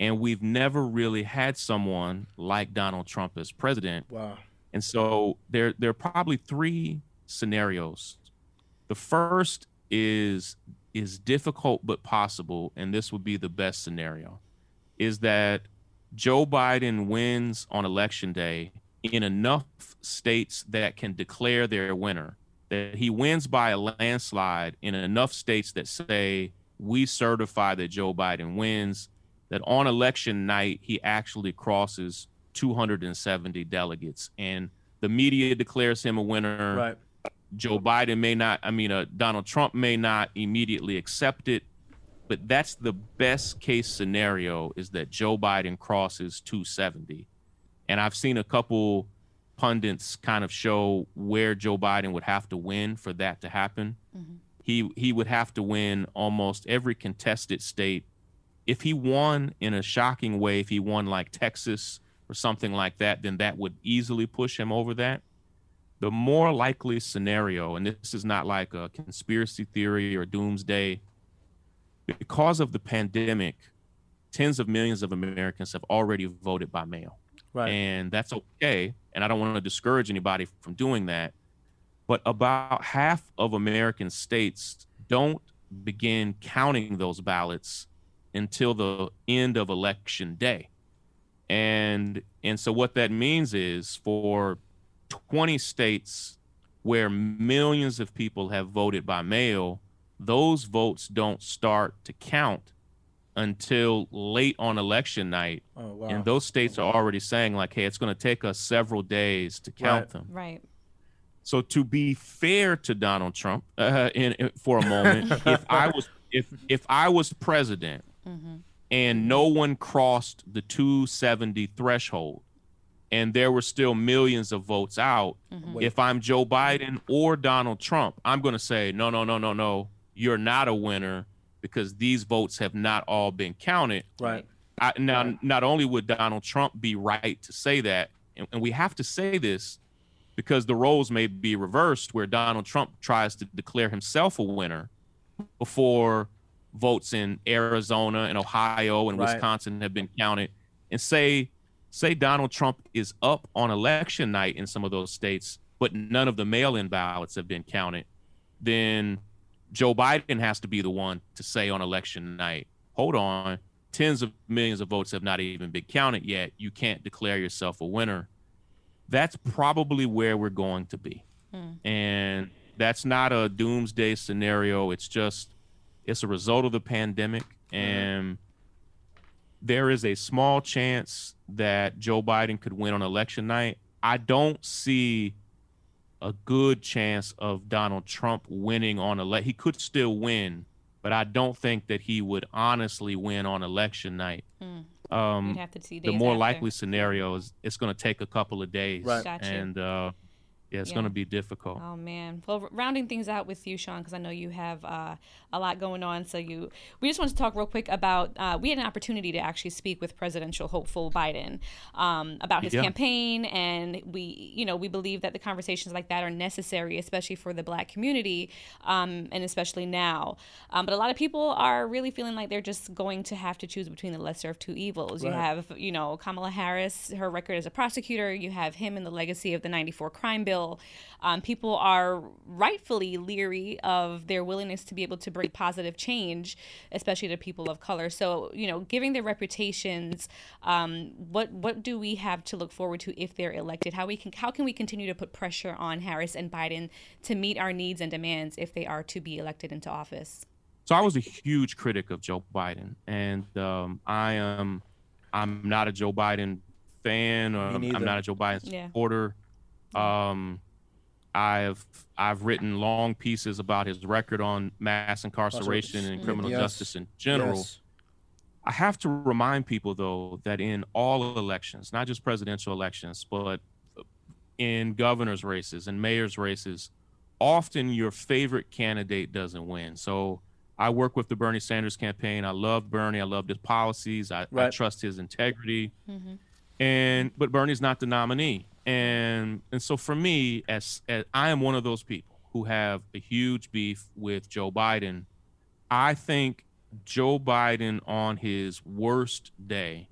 Speaker 5: And we've never really had someone like Donald Trump as president.
Speaker 3: Wow.
Speaker 5: And so there there are probably three scenarios. The first is is difficult but possible, and this would be the best scenario, is that Joe Biden wins on election day in enough states that can declare their winner. That he wins by a landslide in enough states that say we certify that Joe Biden wins. That on election night he actually crosses 270 delegates, and the media declares him a winner.
Speaker 3: Right.
Speaker 5: Joe Biden may not, I mean, uh, Donald Trump may not immediately accept it, but that's the best case scenario is that Joe Biden crosses 270. And I've seen a couple pundits kind of show where Joe Biden would have to win for that to happen. Mm-hmm. He he would have to win almost every contested state. If he won in a shocking way, if he won like Texas or something like that, then that would easily push him over that the more likely scenario, and this is not like a conspiracy theory or doomsday, because of the pandemic, tens of millions of Americans have already voted by mail.
Speaker 3: Right.
Speaker 5: And that's okay. And I don't want to discourage anybody from doing that. But about half of American states don't begin counting those ballots until the end of election day. And and so what that means is for 20 states where millions of people have voted by mail, those votes don't start to count until late on election night.
Speaker 3: Oh wow.
Speaker 5: And those states are already saying, like, hey, it's going to take us several days to count
Speaker 3: Right.
Speaker 5: them.
Speaker 4: Right.
Speaker 5: So to be fair to Donald Trump, uh, in, in- for a moment, <laughs> if I was if if I was president and no one crossed the 270 threshold, and there were still millions of votes out, if I'm Joe Biden or Donald Trump, I'm going to say no, no, no, no, no, you're not a winner because these votes have not all been counted.
Speaker 3: right.
Speaker 5: I, now, not only would Donald Trump be right to say that, and, and we have to say this because the roles may be reversed, where Donald Trump tries to declare himself a winner before votes in Arizona and Ohio and
Speaker 3: Right.
Speaker 5: Wisconsin have been counted, and say say Donald Trump is up on election night in some of those states, but none of the mail-in ballots have been counted, then Joe Biden has to be the one to say on election night, hold on, tens of millions of votes have not even been counted yet. You can't declare yourself a winner. That's probably where we're going to be. Hmm. And that's not a doomsday scenario. It's just, it's a result of the pandemic. And there is a small chance that Joe Biden could win on election night. I don't see a good chance of Donald Trump winning on ele- he could still win, but I don't think that he would honestly win on election night. Um,
Speaker 4: You'd have to see
Speaker 5: the more
Speaker 4: after.
Speaker 5: likely scenario is it's going to take a couple of days,
Speaker 3: Right.
Speaker 4: Gotcha.
Speaker 5: and uh, yeah, it's
Speaker 4: Yeah.
Speaker 5: going to be difficult.
Speaker 4: Oh man. Well, rounding things out with you, Shaun, because I know you have uh, a lot going on. So you, we just want to talk real quick about. Uh, we had an opportunity to actually speak with presidential hopeful Biden um, about his
Speaker 5: Yeah.
Speaker 4: campaign, and we, you know, we believe that the conversations like that are necessary, especially for the Black community, um, and especially now. Um, but a lot of people are really feeling like they're just going to have to choose between the lesser of two evils. You have, you know, Kamala Harris, her record as a prosecutor. You have him and the legacy of the '94 crime bill still um, people are rightfully leery of their willingness to be able to bring positive change, especially to people of color. So, you know, giving their reputations, um, what what do we have to look forward to if they're elected? How we can how can we continue to put pressure on Harris and Biden to meet our needs and demands if they are to be elected into office?
Speaker 5: So I was a huge critic of Joe Biden, and um, I am I'm not a Joe Biden fan, or I'm, I'm not a Joe Biden
Speaker 4: Yeah.
Speaker 5: Supporter. Um, I've I've written long pieces about his record on mass incarceration and criminal
Speaker 3: Yes.
Speaker 5: justice in general.
Speaker 3: Yes.
Speaker 5: I have to remind people though that in all elections, not just presidential elections, but in governor's races and mayor's races, often your favorite candidate doesn't win. So I work with the Bernie Sanders campaign. I love Bernie. I love his policies. I, I trust his integrity. And but Bernie's not the nominee. And and so for me, as, as I am one of those people who have a huge beef with Joe Biden, I think Joe Biden on his worst day,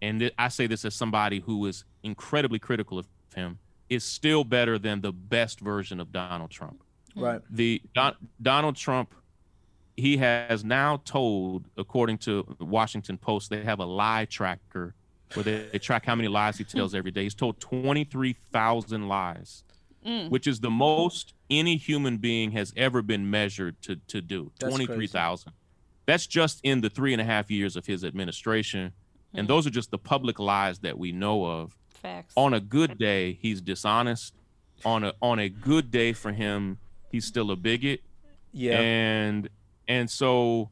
Speaker 5: and th- I say this as somebody who is incredibly critical of him, is still better than the best version of Donald Trump. Mm.
Speaker 3: Right.
Speaker 5: The Don, Donald Trump, he has now told, according to Washington Post, they have a lie tracker where they, they track how many lies he tells every day. He's told 23,000 lies, mm. which is the most any human being has ever been measured to, to do. 23,000. That's just in the three and a half years of his administration. And mm. those are just the public lies that we know of
Speaker 4: Facts.
Speaker 5: on a good day he's dishonest on a on a good day for him he's still a bigot
Speaker 3: Yeah.
Speaker 5: and and so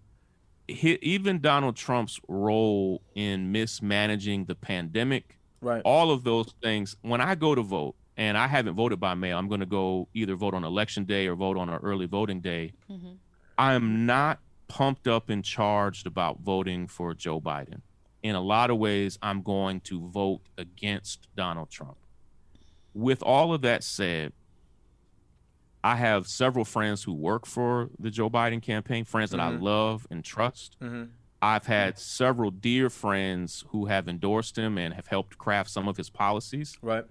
Speaker 5: he, even donald trump's role in mismanaging the pandemic
Speaker 3: right.
Speaker 5: all of those things when i go to vote and i haven't voted by mail i'm going to go either vote on election day or vote on an early voting day mm-hmm. i'm not pumped up and charged about voting for joe biden. In a lot of ways i'm going to vote against donald trump. With all of that said i have several friends who work for the joe biden campaign friends that i love and trust
Speaker 3: Mhm.
Speaker 5: I've had several dear friends who have endorsed him and have helped craft some of his policies.
Speaker 3: Right.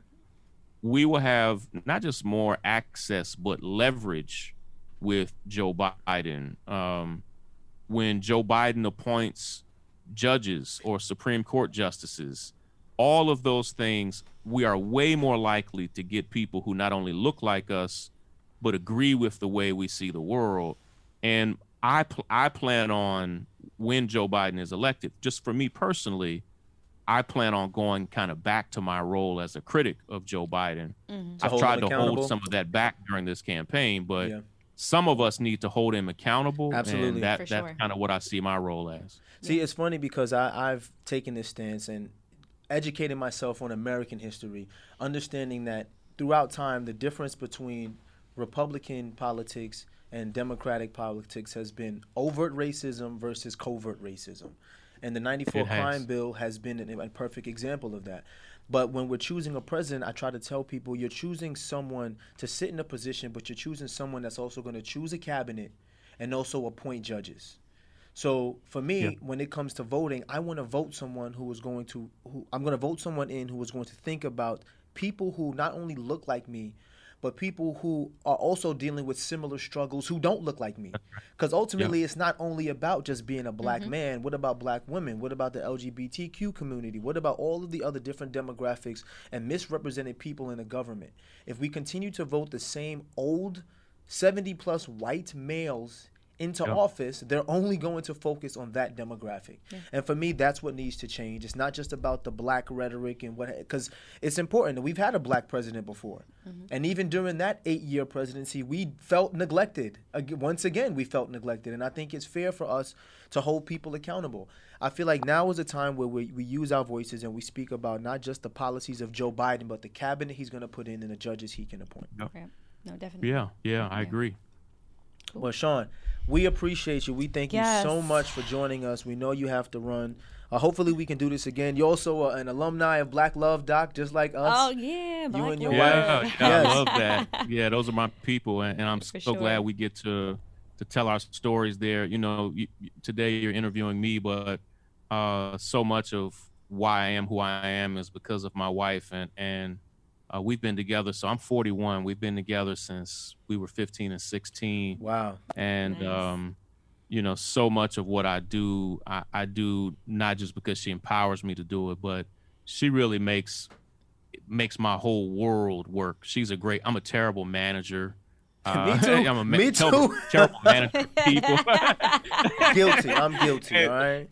Speaker 5: We will have not just more access, but leverage with Joe Biden. Um, when Joe Biden appoints judges or Supreme Court justices, all of those things, we are way more likely to get people who not only look like us, but agree with the way we see the world. And I pl- I plan on when Joe Biden is elected, just for me personally, I plan on going kind of back to my role as a critic of Joe Biden. Mm-hmm.
Speaker 3: To
Speaker 5: I've tried to hold some of that back during this campaign, but
Speaker 3: Yeah.
Speaker 5: some of us need to hold him accountable.
Speaker 3: Absolutely.
Speaker 5: And that,
Speaker 4: For
Speaker 5: that's kind of what I see my role as.
Speaker 3: See, it's funny because I, I've taken this stance and educated myself on American history, understanding that throughout time, the difference between Republican politics and Democratic politics has been overt racism versus covert racism. And the 94 crime bill has been an, a perfect example of that. But when we're choosing a president, I try to tell people you're choosing someone to sit in a position, but you're choosing someone that's also going to choose a cabinet and also appoint judges. So for me,
Speaker 5: Yeah.
Speaker 3: when it comes to voting, I want to vote someone who is going to who I'm going to vote someone in who is going to think about people who not only look like me, but people who are also dealing with similar struggles who don't look like me. Because ultimately, it's not only about just being a black mm-hmm. man. What about black women? What about the LGBTQ community? What about all of the other different demographics and misrepresented people in the government? If we continue to vote the same old 70 plus white males into office, they're only going to focus on that demographic. And for me, that's what needs to change. It's not just about the black rhetoric and what, because it's important. We've had a black president before. Mm-hmm. And even during that eight year presidency, we felt neglected. Once again, we felt neglected. And I think it's fair for us to hold people accountable. I feel like now is a time where we, we use our voices and we speak about not just the policies of Joe Biden, but the cabinet he's going to put in and the judges he can appoint.
Speaker 4: Right. No, definitely.
Speaker 5: Yeah, yeah, I agree.
Speaker 3: Well, Shaun, we appreciate you. We thank you so much for joining us. We know you have to run. Uh, hopefully, we can do this again. You're also uh, an alumni of Black Love Doc, just like us.
Speaker 4: Oh yeah, Black
Speaker 3: and your
Speaker 5: Yeah,
Speaker 3: wife.
Speaker 5: yeah,
Speaker 3: Yes.
Speaker 5: I love that. <laughs> Yeah, those are my people, and, and I'm
Speaker 4: For
Speaker 5: so
Speaker 4: sure.
Speaker 5: glad we get to to tell our stories there. You know, you, you- today you're interviewing me, but uh, so much of why I am who I am is because of my wife, and and uh, we've been together. So I'm 41. We've been together since we were 15 and 16.
Speaker 6: Wow.
Speaker 5: And
Speaker 4: Nice.
Speaker 5: um, you know, so much of what I do, I, I do not just because she empowers me to do it, but she really makes makes my whole world work. She's a great. I'm a terrible manager. <laughs> Uh, <laughs>
Speaker 6: Me too.
Speaker 5: I'm a ma-
Speaker 6: Me
Speaker 5: terrible,
Speaker 6: too.
Speaker 5: terrible manager people. <laughs>
Speaker 6: guilty. I'm guilty. All right.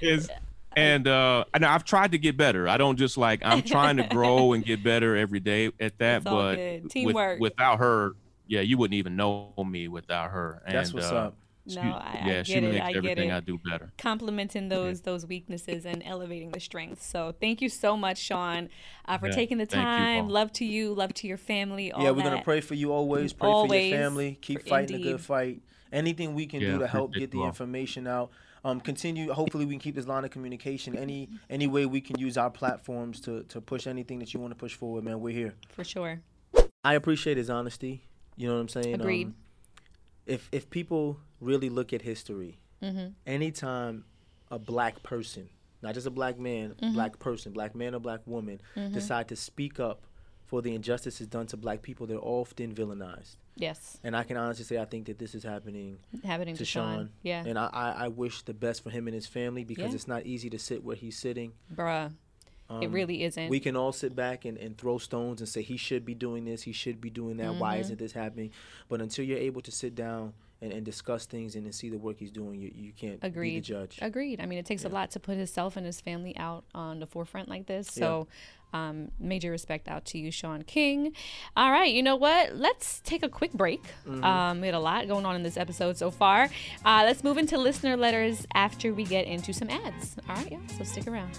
Speaker 5: is and uh and I've tried to get better. I don't just like I'm trying to grow and get better every day at <laughs> that,
Speaker 4: It's
Speaker 5: but with-
Speaker 4: Teamwork.
Speaker 5: without her, yeah, you wouldn't even know me without her. And,
Speaker 6: That's what's
Speaker 5: uh,
Speaker 6: up.
Speaker 5: she-
Speaker 4: No, I- I
Speaker 5: yeah, she
Speaker 4: get it.
Speaker 5: makes
Speaker 4: I get
Speaker 5: everything
Speaker 4: it.
Speaker 5: I do better.
Speaker 4: Complementing those those weaknesses and elevating the strengths. So thank you so much, Shaun, uh, for
Speaker 5: Yeah,
Speaker 4: taking the
Speaker 5: thank you,
Speaker 4: time. Love to you. Love to your family. All
Speaker 6: yeah, we're gonna pray for you always. Pray for
Speaker 4: Always,
Speaker 6: your family. Keep
Speaker 4: for-
Speaker 6: fighting a good fight. Anything we can
Speaker 5: Yeah,
Speaker 6: do to help get the
Speaker 5: you all.
Speaker 6: information out. Um, continue. Hopefully, we can keep this line of communication. Any any way we can use our platforms to to push anything that you want to push forward, man. We're here.
Speaker 4: for sure.
Speaker 6: I appreciate his honesty. You know what I'm saying?
Speaker 4: Agreed.
Speaker 6: Um, if if people really look at history,
Speaker 4: Mm-hmm.
Speaker 6: anytime a black person, not just a black man,
Speaker 4: Mm-hmm.
Speaker 6: black person, black man or black woman, decide to speak up for the injustices done to black people, they're often villainized.
Speaker 4: Yes,
Speaker 6: And I can honestly say I think that this is happening
Speaker 4: happening
Speaker 6: to
Speaker 4: to Shaun.
Speaker 6: Shaun.
Speaker 4: Yeah,
Speaker 6: And I, I, I wish the best for him and his family because
Speaker 4: Yeah.
Speaker 6: it's not easy to sit where he's sitting.
Speaker 4: bruh, it
Speaker 6: Um,
Speaker 4: really isn't.
Speaker 6: We can all sit back and, and throw stones and say he should be doing this, he should be doing that. Why
Speaker 4: Mm-hmm.
Speaker 6: isn't this happening? But until you're able to sit down and, and discuss things and, then see the work he's doing, you, you can't be the
Speaker 4: Agreed.
Speaker 6: judge.
Speaker 4: Agreed. I mean, it takes a lot to put himself and his family out on the forefront like this. So, um, major respect out to you, Shaun King. All right, you know what? Let's take a quick break.
Speaker 6: Mm-hmm.
Speaker 4: Um, we had a lot going on in this episode so far. Uh, let's move into listener letters after we get into some ads. All right, yeah. So stick around.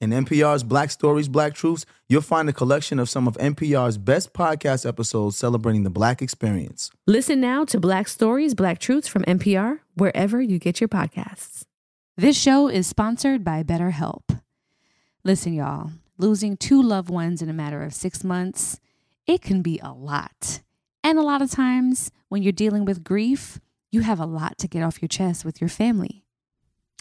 Speaker 3: In NPR's Black Stories, Black Truths, you'll find a collection of some of NPR's best podcast episodes celebrating the black experience.
Speaker 4: Listen now to Black Stories, Black Truths from NPR, wherever you get your podcasts. This show is sponsored by BetterHelp. Listen, y'all, losing two loved ones in a matter of six months, it can be a lot. And a lot of times when you're dealing with grief, you have a lot to get off your chest with your family.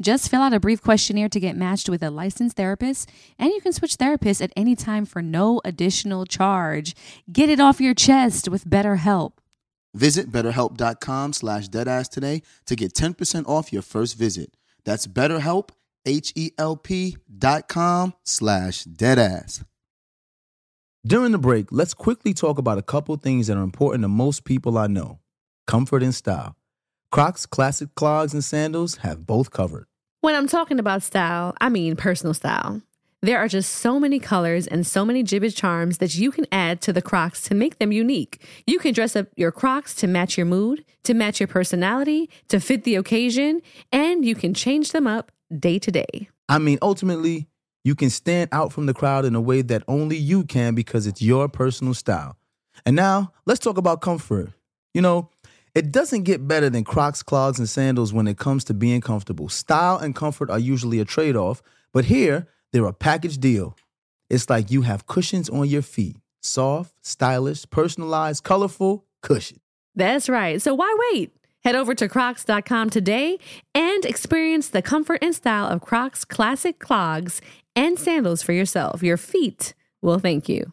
Speaker 4: Just fill out a brief questionnaire to get matched with a licensed therapist, and you can switch therapists at any time for no additional charge. Get it off your chest with BetterHelp.
Speaker 3: Visit betterhelp.com slash deadass today to get 10% off your first visit. That's betterhelp, H-E-L-P dot com slash deadass. During the break, let's quickly talk about a couple things that are important to most people I know. Comfort and style. Crocs classic clogs and sandals have both covered.
Speaker 4: When I'm talking about style, I mean personal style. There are just so many colors and so many Jibbitz charms that you can add to the Crocs to make them unique. You can dress up your Crocs to match your mood, to match your personality, to fit the occasion, and you can change them up day to day.
Speaker 3: I mean, ultimately, you can stand out from the crowd in a way that only you can because it's your personal style. And now, let's talk about comfort. You know, it doesn't get better than Crocs, clogs, and sandals when it comes to being comfortable. Style and comfort are usually a trade off, but here, they're a package deal. It's like you have cushions on your feet,
Speaker 7: Soft, stylish, personalized, colorful, cushion.
Speaker 8: That's right. So why wait? Head over to crocs.com today and experience the comfort and style of Crocs classic clogs and sandals for yourself. Your feet will thank you.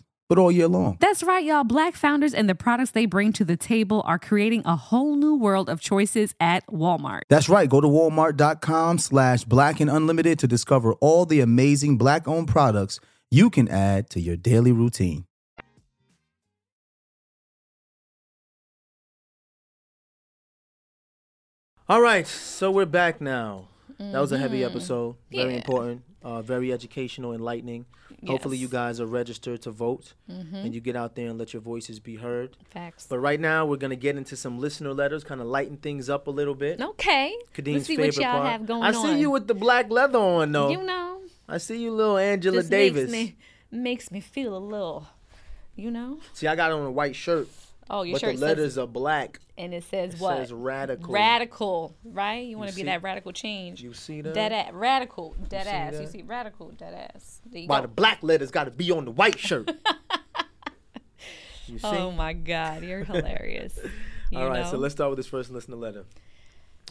Speaker 7: but all year long.
Speaker 8: That's right, y'all. Black founders and the products they bring to the table are creating a whole new world of choices at Walmart.
Speaker 7: That's right. Go to walmart.com slash black and unlimited to discover all the amazing black owned products you can add to your daily routine.
Speaker 3: All right, so we're back now. That was a heavy
Speaker 4: Mm-hmm.
Speaker 3: episode. Very
Speaker 4: Yeah.
Speaker 3: important. Uh, very educational, enlightening. Hopefully, you
Speaker 4: Mm-hmm.
Speaker 3: guys are registered to vote, and you get out there and let your voices be heard.
Speaker 4: Facts.
Speaker 3: But right now, we're gonna get into some listener letters, kind of lighten things up a little bit.
Speaker 4: Okay.
Speaker 3: Khadeen's
Speaker 4: Let's see
Speaker 3: favorite
Speaker 4: what y'all
Speaker 3: part.
Speaker 4: have going
Speaker 3: I
Speaker 4: on.
Speaker 3: see you with the black leather on, though.
Speaker 4: You know,
Speaker 3: I see you, little Angela
Speaker 4: just
Speaker 3: Davis.
Speaker 4: makes me makes me feel a little, you know.
Speaker 3: See, I got on a white shirt,
Speaker 4: Oh, your
Speaker 3: but
Speaker 4: shirt
Speaker 3: the
Speaker 4: says,
Speaker 3: letters are black.
Speaker 4: and it says
Speaker 3: It
Speaker 4: what?
Speaker 3: says radical.
Speaker 4: Radical, right? You want to be that radical change.
Speaker 3: You see that?
Speaker 4: Dead ass, radical, dead
Speaker 3: see
Speaker 4: ass. You see, radical, dead ass. You
Speaker 3: Why
Speaker 4: go.
Speaker 3: the black letters got to be on the white shirt? <laughs> you oh see?
Speaker 4: Oh my God, you're hilarious. <laughs> You
Speaker 3: All right, so let's start with this first listener letter.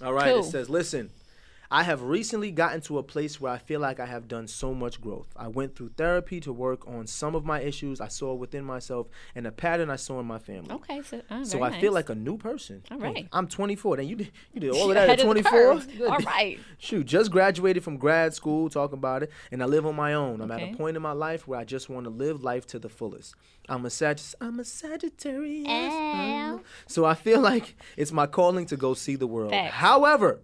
Speaker 3: All right,
Speaker 4: Cool.
Speaker 3: it says, Listen, I have recently gotten to a place where I feel like I have done so much growth. I went through therapy to work on some of my issues I saw within myself and a pattern I saw in my family.
Speaker 4: Okay, so uh,
Speaker 3: So I feel like a new person.
Speaker 4: All
Speaker 3: Hey. I'm 24. Then you did, you did <laughs> all of that at 24. <laughs>
Speaker 4: All right.
Speaker 3: Shoot, just graduated from grad school, talking about it, and I live on my own. I'm at a point in my life where I just want to live life to the fullest. I'm a Sag- I'm a Sagittarius.
Speaker 4: Ow.
Speaker 3: So I feel like it's my calling to go see the world.
Speaker 4: Facts.
Speaker 3: However,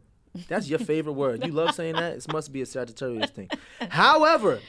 Speaker 3: that's your favorite word. You love saying that. It must be a Sagittarius thing. <laughs> However,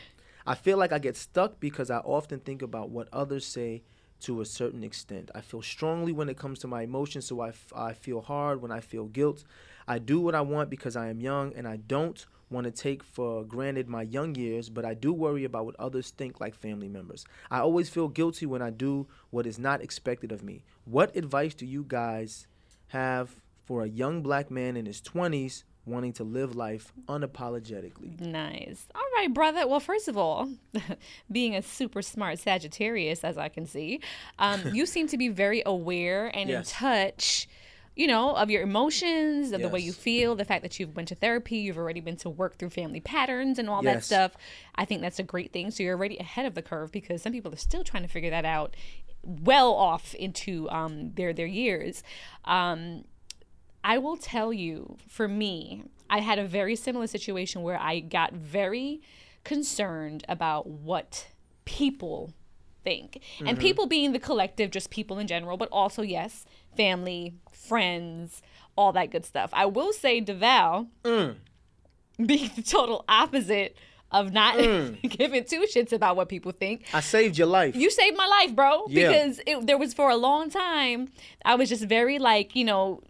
Speaker 3: I feel like I get stuck because I often think about what others say to a certain extent. I feel strongly when it comes to my emotions, so I, f- I feel hard when I feel guilt. I do what I want because I am young and I don't want to take for granted my young years, but I do worry about what others think like family members. I always feel guilty when I do what is not expected of me. What advice do you guys have for a young black man in his 20s wanting to live life unapologetically?
Speaker 4: Nice. All right, brother. Well, first of all, <laughs> being a super smart Sagittarius, as I can see, um, <laughs> you seem to be very aware and
Speaker 3: Yes.
Speaker 4: in touch. You know, of your emotions, of the way you feel, the fact that you've went to therapy, you've already been to work through family patterns and all that stuff. I think that's a great thing. So you're already ahead of the curve because some people are still trying to figure that out well off into um, their their years. Um, I will tell you, for me, I had a very similar situation where I got very concerned about what people think. And mm-hmm. people being the collective, just people in general, but also, yes, family, friends, all that good stuff. I will say, Devale, mm. being the total opposite of not mm. <laughs> giving two shits about what people think.
Speaker 3: I saved your life.
Speaker 4: You saved my life, bro.
Speaker 3: Yeah.
Speaker 4: Because it, there was for a long time, I was just very like, you know,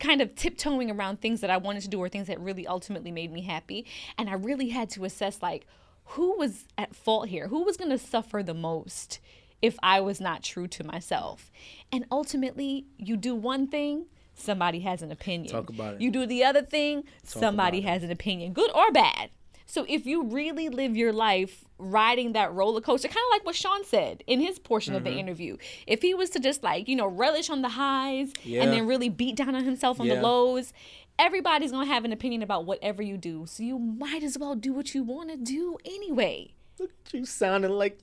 Speaker 4: kind of tiptoeing around things that I wanted to do or things that really ultimately made me happy. And I really had to assess like who was at fault here? Who was going to suffer the most if I was not true to myself? And ultimately, you do one thing, somebody has an opinion.
Speaker 3: Talk about it.
Speaker 4: You do the other thing, somebody has an opinion, good or bad. So if you really live your life riding that roller coaster, kind of like what Shaun said in his portion of the
Speaker 3: Mm-hmm.
Speaker 4: interview, if he was to just like, you know, relish on the highs
Speaker 3: Yeah.
Speaker 4: and then really beat down on himself on
Speaker 3: Yeah.
Speaker 4: the lows, everybody's going to have an opinion about whatever you do. So you might as well do what you want to do anyway.
Speaker 3: Look at you sounding like.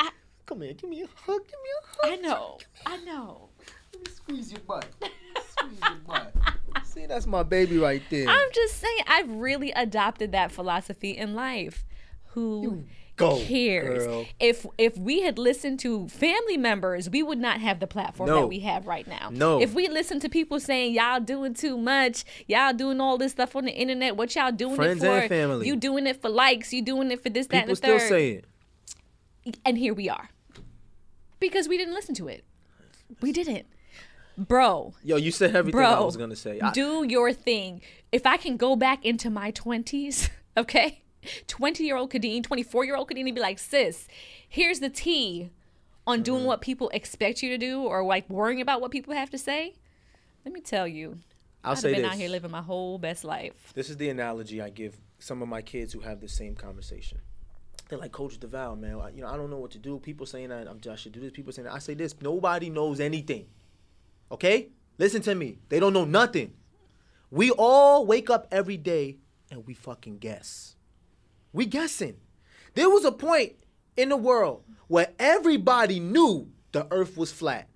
Speaker 4: I-
Speaker 3: Come here, give me a hug. Give me a hug.
Speaker 4: I know. I know.
Speaker 3: Let me squeeze your butt. <laughs> Squeeze your butt. See, that's my baby right there.
Speaker 4: I'm just saying, I've really adopted that philosophy in life. Who
Speaker 3: go,
Speaker 4: cares?
Speaker 3: girl.
Speaker 4: If if we had listened to family members, we would not have the platform
Speaker 3: No.
Speaker 4: that we have right now.
Speaker 3: No.
Speaker 4: If we listened to people saying y'all doing too much, y'all doing all this stuff on the internet, what y'all doing
Speaker 3: Friends
Speaker 4: it for?
Speaker 3: and family.
Speaker 4: You doing it for likes? You doing it for this, that,
Speaker 3: People
Speaker 4: and the
Speaker 3: still
Speaker 4: third?
Speaker 3: say it.
Speaker 4: and here we are because we didn't listen to it. We didn't, bro.
Speaker 3: Yo, you said everything
Speaker 4: Bro,
Speaker 3: I was gonna say. I,
Speaker 4: do your thing. If I can go back into my 20s <laughs> Okay? 20 year old Khadeen, 24 year old Khadeen, be like, sis, here's the T on doing
Speaker 3: Mm-hmm.
Speaker 4: what people expect you to do or like worrying about what people have to say. Let me tell you,
Speaker 3: I'll
Speaker 4: I'd
Speaker 3: say
Speaker 4: have been
Speaker 3: this.
Speaker 4: out here living my whole best life.
Speaker 3: This is the analogy I give some of my kids who have the same conversation. They're like, Coach Devale, man, I- you know, I don't know what to do. People saying that I'm, I should do this. People saying that. I say this. Nobody knows anything. Okay? Listen to me. They don't know nothing. We all wake up every day and we fucking guess. We guessing. There was a point in the world where everybody knew the earth was flat.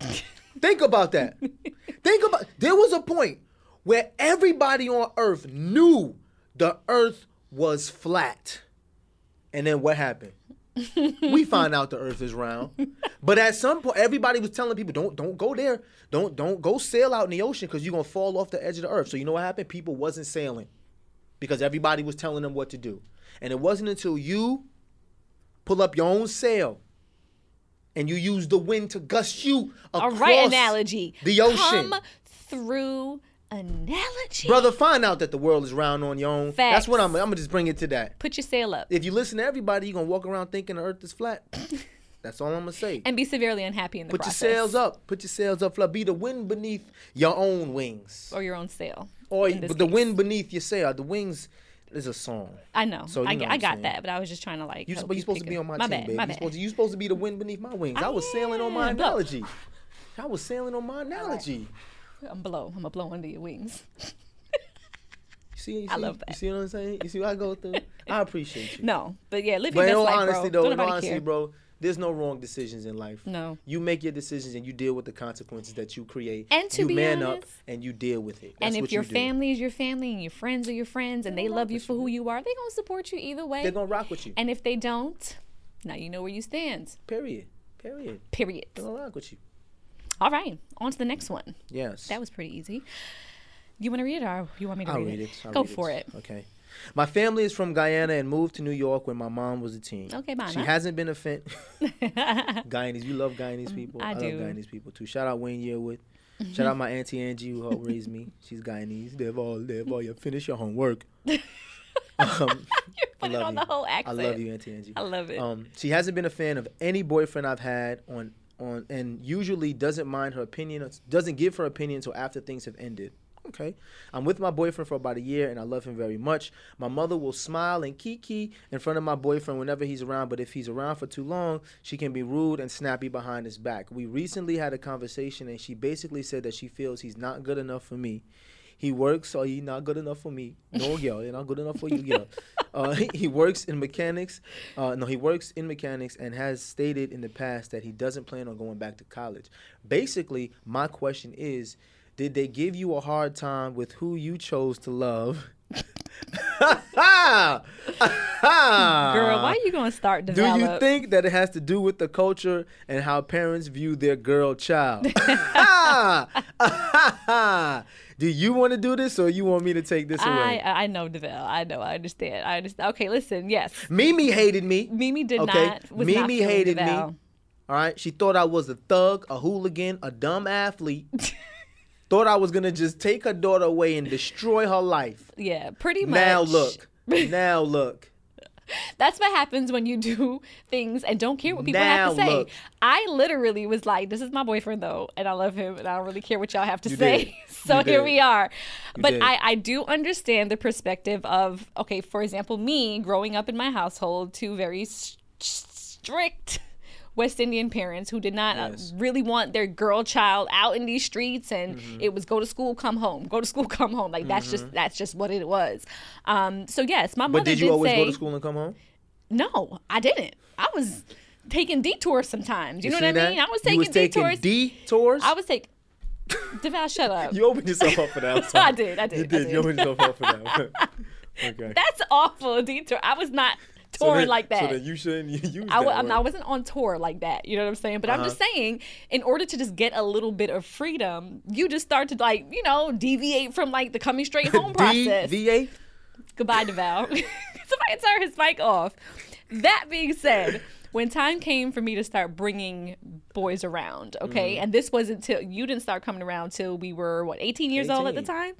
Speaker 3: <laughs> Think about that. Think about there was a point where everybody on earth knew the earth was flat. And then what happened? <laughs> we find out the earth is round. But at some point everybody was telling people don't don't go there. Don't don't go sail out in the ocean cuz you're going to fall off the edge of the earth. So you know what happened? People wasn't sailing because everybody was telling them what to do. And it wasn't until you pull up your own sail and you use the wind to gust you
Speaker 4: All
Speaker 3: across
Speaker 4: right, analogy.
Speaker 3: the ocean.
Speaker 4: Come through analogy.
Speaker 3: Brother, find out that the world is round on your own. That's what I'm. I'm gonna just bring it to that.
Speaker 4: Put your sail up
Speaker 3: If you listen to everybody, you're gonna walk around thinking the Earth is flat. <laughs> That's all I'm gonna say.
Speaker 4: and be severely unhappy in the process.
Speaker 3: Put
Speaker 4: process.
Speaker 3: your sails up. Put your sails up. Flat. Be the wind beneath your own wings,
Speaker 4: Or your own sail.
Speaker 3: or the
Speaker 4: case.
Speaker 3: wind beneath your sail. The wings is a song.
Speaker 4: I know.
Speaker 3: So
Speaker 4: I,
Speaker 3: know
Speaker 4: I got
Speaker 3: saying.
Speaker 4: that, but I was just trying to like.
Speaker 3: You, but you supposed to be on my,
Speaker 4: my
Speaker 3: team,
Speaker 4: bad,
Speaker 3: baby.
Speaker 4: My
Speaker 3: You
Speaker 4: bad.
Speaker 3: supposed, to, you supposed to be the wind beneath my wings. I, was oh. sailing on my <laughs> analogy. I was sailing on my analogy.
Speaker 4: I'm blow. I'm gonna blow under your wings.
Speaker 3: You see, you <laughs> see,
Speaker 4: I love that.
Speaker 3: You see what I'm saying? You see what I go through? I appreciate you. <laughs>
Speaker 4: No, but yeah, live
Speaker 3: But
Speaker 4: your best life,
Speaker 3: honesty,
Speaker 4: bro.
Speaker 3: though,
Speaker 4: Don't
Speaker 3: in
Speaker 4: nobody
Speaker 3: all honesty,
Speaker 4: care.
Speaker 3: bro, there's no wrong decisions in life.
Speaker 4: No.
Speaker 3: You make your decisions and you deal with the consequences that you create.
Speaker 4: And to
Speaker 3: you
Speaker 4: be
Speaker 3: man
Speaker 4: honest-
Speaker 3: up and you deal with it.
Speaker 4: and if your
Speaker 3: you
Speaker 4: family is your family and your friends are your friends and they love you for who you are, they gonna support you either way.
Speaker 3: they're gonna rock with you.
Speaker 4: and if they don't, now you know where you stand.
Speaker 3: Period. Period.
Speaker 4: Period.
Speaker 3: They're gonna rock with you.
Speaker 4: All right, on to the next one.
Speaker 3: Yes.
Speaker 4: That was pretty easy. You want to read it or you want me to
Speaker 3: I'll
Speaker 4: read,
Speaker 3: read
Speaker 4: it?
Speaker 3: it. I'll
Speaker 4: Go
Speaker 3: read
Speaker 4: for it.
Speaker 3: Okay. My family is from Guyana and moved to New York when my mom was a teen.
Speaker 4: Okay, bye
Speaker 3: She hasn't been a fan. <laughs> Guyanese, you love Guyanese people.
Speaker 4: Mm, I do.
Speaker 3: love Guyanese people too. Shout out Wayne Yearwood. <laughs> Shout out my auntie Angie who helped raise me. She's Guyanese. They've all, they've all. You finish your homework. <laughs> um, I
Speaker 4: Put it
Speaker 3: love
Speaker 4: on
Speaker 3: you.
Speaker 4: the whole accent.
Speaker 3: I love you, Auntie Angie.
Speaker 4: I love it.
Speaker 3: Um, she hasn't been a fan of any boyfriend I've had on on, and usually doesn't mind her opinion. Doesn't give her opinion until after things have ended. Okay, I'm with my boyfriend for about a year, and I love him very much. My mother will smile and kiki in front of my boyfriend whenever he's around, but if he's around for too long, she can be rude and snappy behind his back. We recently had a conversation, and she basically said that she feels he's not good enough for me. He works, so he's not good enough for me. No, girl, you're not good enough for you, girl. <laughs> Uh, he, he works in mechanics. Uh, no, he works in mechanics and has stated in the past that he doesn't plan on going back to college. Basically, my question is, did they give you a hard time with who you chose to love? <laughs>
Speaker 4: Girl, why are you gonna start
Speaker 3: Do you think that it has to do with the culture and how parents view their girl child? <laughs> do you want to do this or you want me to take this away?
Speaker 4: I I know Devale. I know. I understand. I understand. Okay, listen. Yes,
Speaker 3: Mimi hated me.
Speaker 4: Mimi did
Speaker 3: Okay,
Speaker 4: not. Was
Speaker 3: Mimi
Speaker 4: not
Speaker 3: hated me. All right, she thought I was a thug, a hooligan, a dumb athlete. <laughs> thought I was gonna just take her daughter away and destroy her life.
Speaker 4: Yeah, pretty much. <laughs>
Speaker 3: Now look, now look. <laughs>
Speaker 4: That's what happens when you do <laughs> things and don't care what people have to say.
Speaker 3: look.
Speaker 4: I literally was like, "This is my boyfriend, though, and I love him, and I don't really care what y'all have to
Speaker 3: You
Speaker 4: say." <laughs> so here we are. but
Speaker 3: did.
Speaker 4: I, I do understand the perspective of, okay, for example, me growing up in my household, two very s- strict West Indian parents who did not uh, really want their girl child out in these streets, and
Speaker 3: Mm-hmm.
Speaker 4: it was go to school, come home, go to school, <laughs> come home. Like that's just that's just what it was. Um, so yes, my mother
Speaker 3: But did you always
Speaker 4: say,
Speaker 3: go to school and come home?
Speaker 4: no, I didn't. I was taking detours sometimes. You, know what I
Speaker 3: that?
Speaker 4: mean? I was
Speaker 3: You
Speaker 4: taking
Speaker 3: was taking
Speaker 4: detours.
Speaker 3: detours.
Speaker 4: I was taking. Devale, shut up. <laughs>
Speaker 3: You opened yourself up for that. <laughs>
Speaker 4: I did. I did.
Speaker 3: You did.
Speaker 4: did.
Speaker 3: You opened yourself up for that. okay.
Speaker 4: That's awful. Detour. I was not <laughs> touring
Speaker 3: then-
Speaker 4: like that.
Speaker 3: So then you shouldn't <laughs> use
Speaker 4: I,
Speaker 3: that
Speaker 4: w- I'm-
Speaker 3: word.
Speaker 4: I wasn't on tour like that. You know what I'm saying? But I'm just
Speaker 3: Uh-huh.
Speaker 4: saying, in order to just get a little bit of freedom, you just start to like, you know, deviate from like the coming straight home <laughs> process.
Speaker 3: DVA?
Speaker 4: Goodbye, Devale. Somebody turn his mic off. That being said, when time came for me to start bringing boys around, okay,
Speaker 3: Mm-hmm.
Speaker 4: and this wasn't till you didn't start coming around till we were what 18 years old at the time.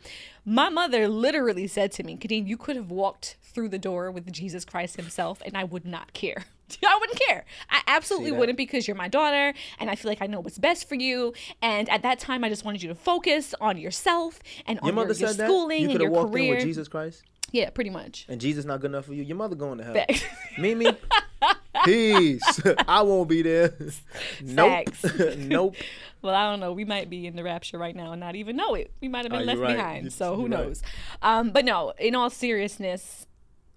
Speaker 4: My mother literally said to me, "Khadeen, you could have walked through the door with Jesus Christ Himself, and I would not care." <laughs> I wouldn't care. I absolutely wouldn't because you're my daughter and I feel like I know what's best for you. And at that time, I just wanted you to focus on yourself and on
Speaker 3: Your mother
Speaker 4: your, your
Speaker 3: said that
Speaker 4: schooling
Speaker 3: you
Speaker 4: and
Speaker 3: could
Speaker 4: your
Speaker 3: have walked
Speaker 4: career.
Speaker 3: in with Jesus Christ,
Speaker 4: Yeah, pretty much.
Speaker 3: and Jesus not good enough for you. Your mother going to hell.
Speaker 4: Facts. <laughs>
Speaker 3: Mimi, peace. <laughs> I won't be there. nope. Nope.
Speaker 4: Well, I don't know. We might be in the rapture right now and not even know it. We might have been
Speaker 3: Oh,
Speaker 4: left
Speaker 3: right.
Speaker 4: behind. So who
Speaker 3: you're right.
Speaker 4: knows? Um, but no, in all seriousness,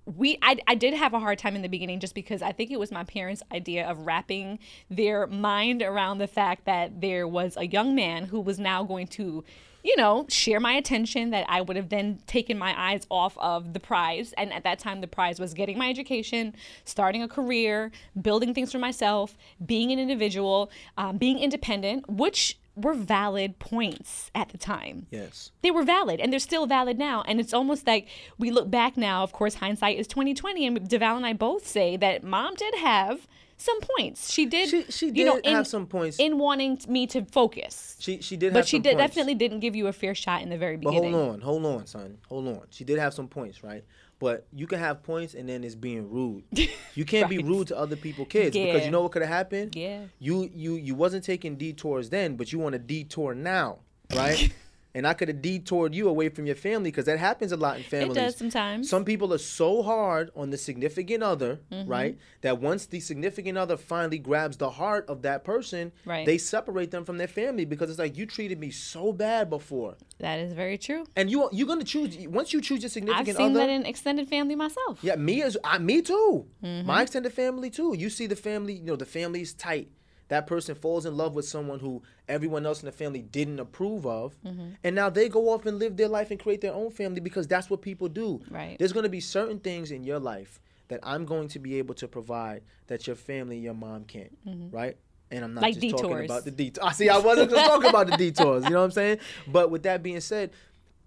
Speaker 4: we I, I did have a hard time in the beginning just because I think it was my parents' idea of wrapping their mind around the fact that there was a young man who was now going to you know, share my attention that I would have then taken my eyes off of the prize. And at that time, the prize was getting my education, starting a career, building things for myself, being an individual, um, being independent, which were valid points at the time
Speaker 3: Yes.
Speaker 4: they were valid and they're still valid now and it's almost like we look back now of course hindsight is 2020 and Devale and i both say that mom did have some points she did
Speaker 3: She she did
Speaker 4: you know
Speaker 3: have
Speaker 4: in,
Speaker 3: some points.
Speaker 4: in wanting me to focus
Speaker 3: she she did have
Speaker 4: but she did
Speaker 3: points.
Speaker 4: definitely didn't give you a fair shot in the very beginning.
Speaker 3: But hold on, hold on, son. Hold on. She did have some points, right? But you can have points and then it's being rude. <laughs> You can't be rude to other people kids because you know what could have happened?
Speaker 4: Yeah.
Speaker 3: You you you wasn't taking detours then, but you want to detour now, right? <laughs> and I could have detoured you away from your family because that happens a lot in families.
Speaker 4: It does sometimes.
Speaker 3: Some people are so hard on the significant other,
Speaker 4: Mm-hmm.
Speaker 3: right? That once the significant other finally grabs the heart of that person,
Speaker 4: Right.
Speaker 3: they separate them from their family because it's like you treated me so bad before.
Speaker 4: that is very true
Speaker 3: And you you're gonna choose once you choose your significant other.
Speaker 4: i've seen
Speaker 3: other.
Speaker 4: that in extended family myself
Speaker 3: yeah, me as I, me too.
Speaker 4: Mm-hmm.
Speaker 3: My extended family too. You see the family, you know, the family's tight. That person falls in love with someone who everyone else in the family didn't approve of,
Speaker 4: Mm-hmm.
Speaker 3: and now they go off and live their life and create their own family because that's what people do.
Speaker 4: Right.
Speaker 3: There's gonna be certain things in your life that I'm going to be able to provide that your family, your mom can't. Right. And I'm not
Speaker 4: Mm-hmm. Like
Speaker 3: just talking about the detours. I see. I wasn't just talking about the detours. You know what I'm saying? But with that being said,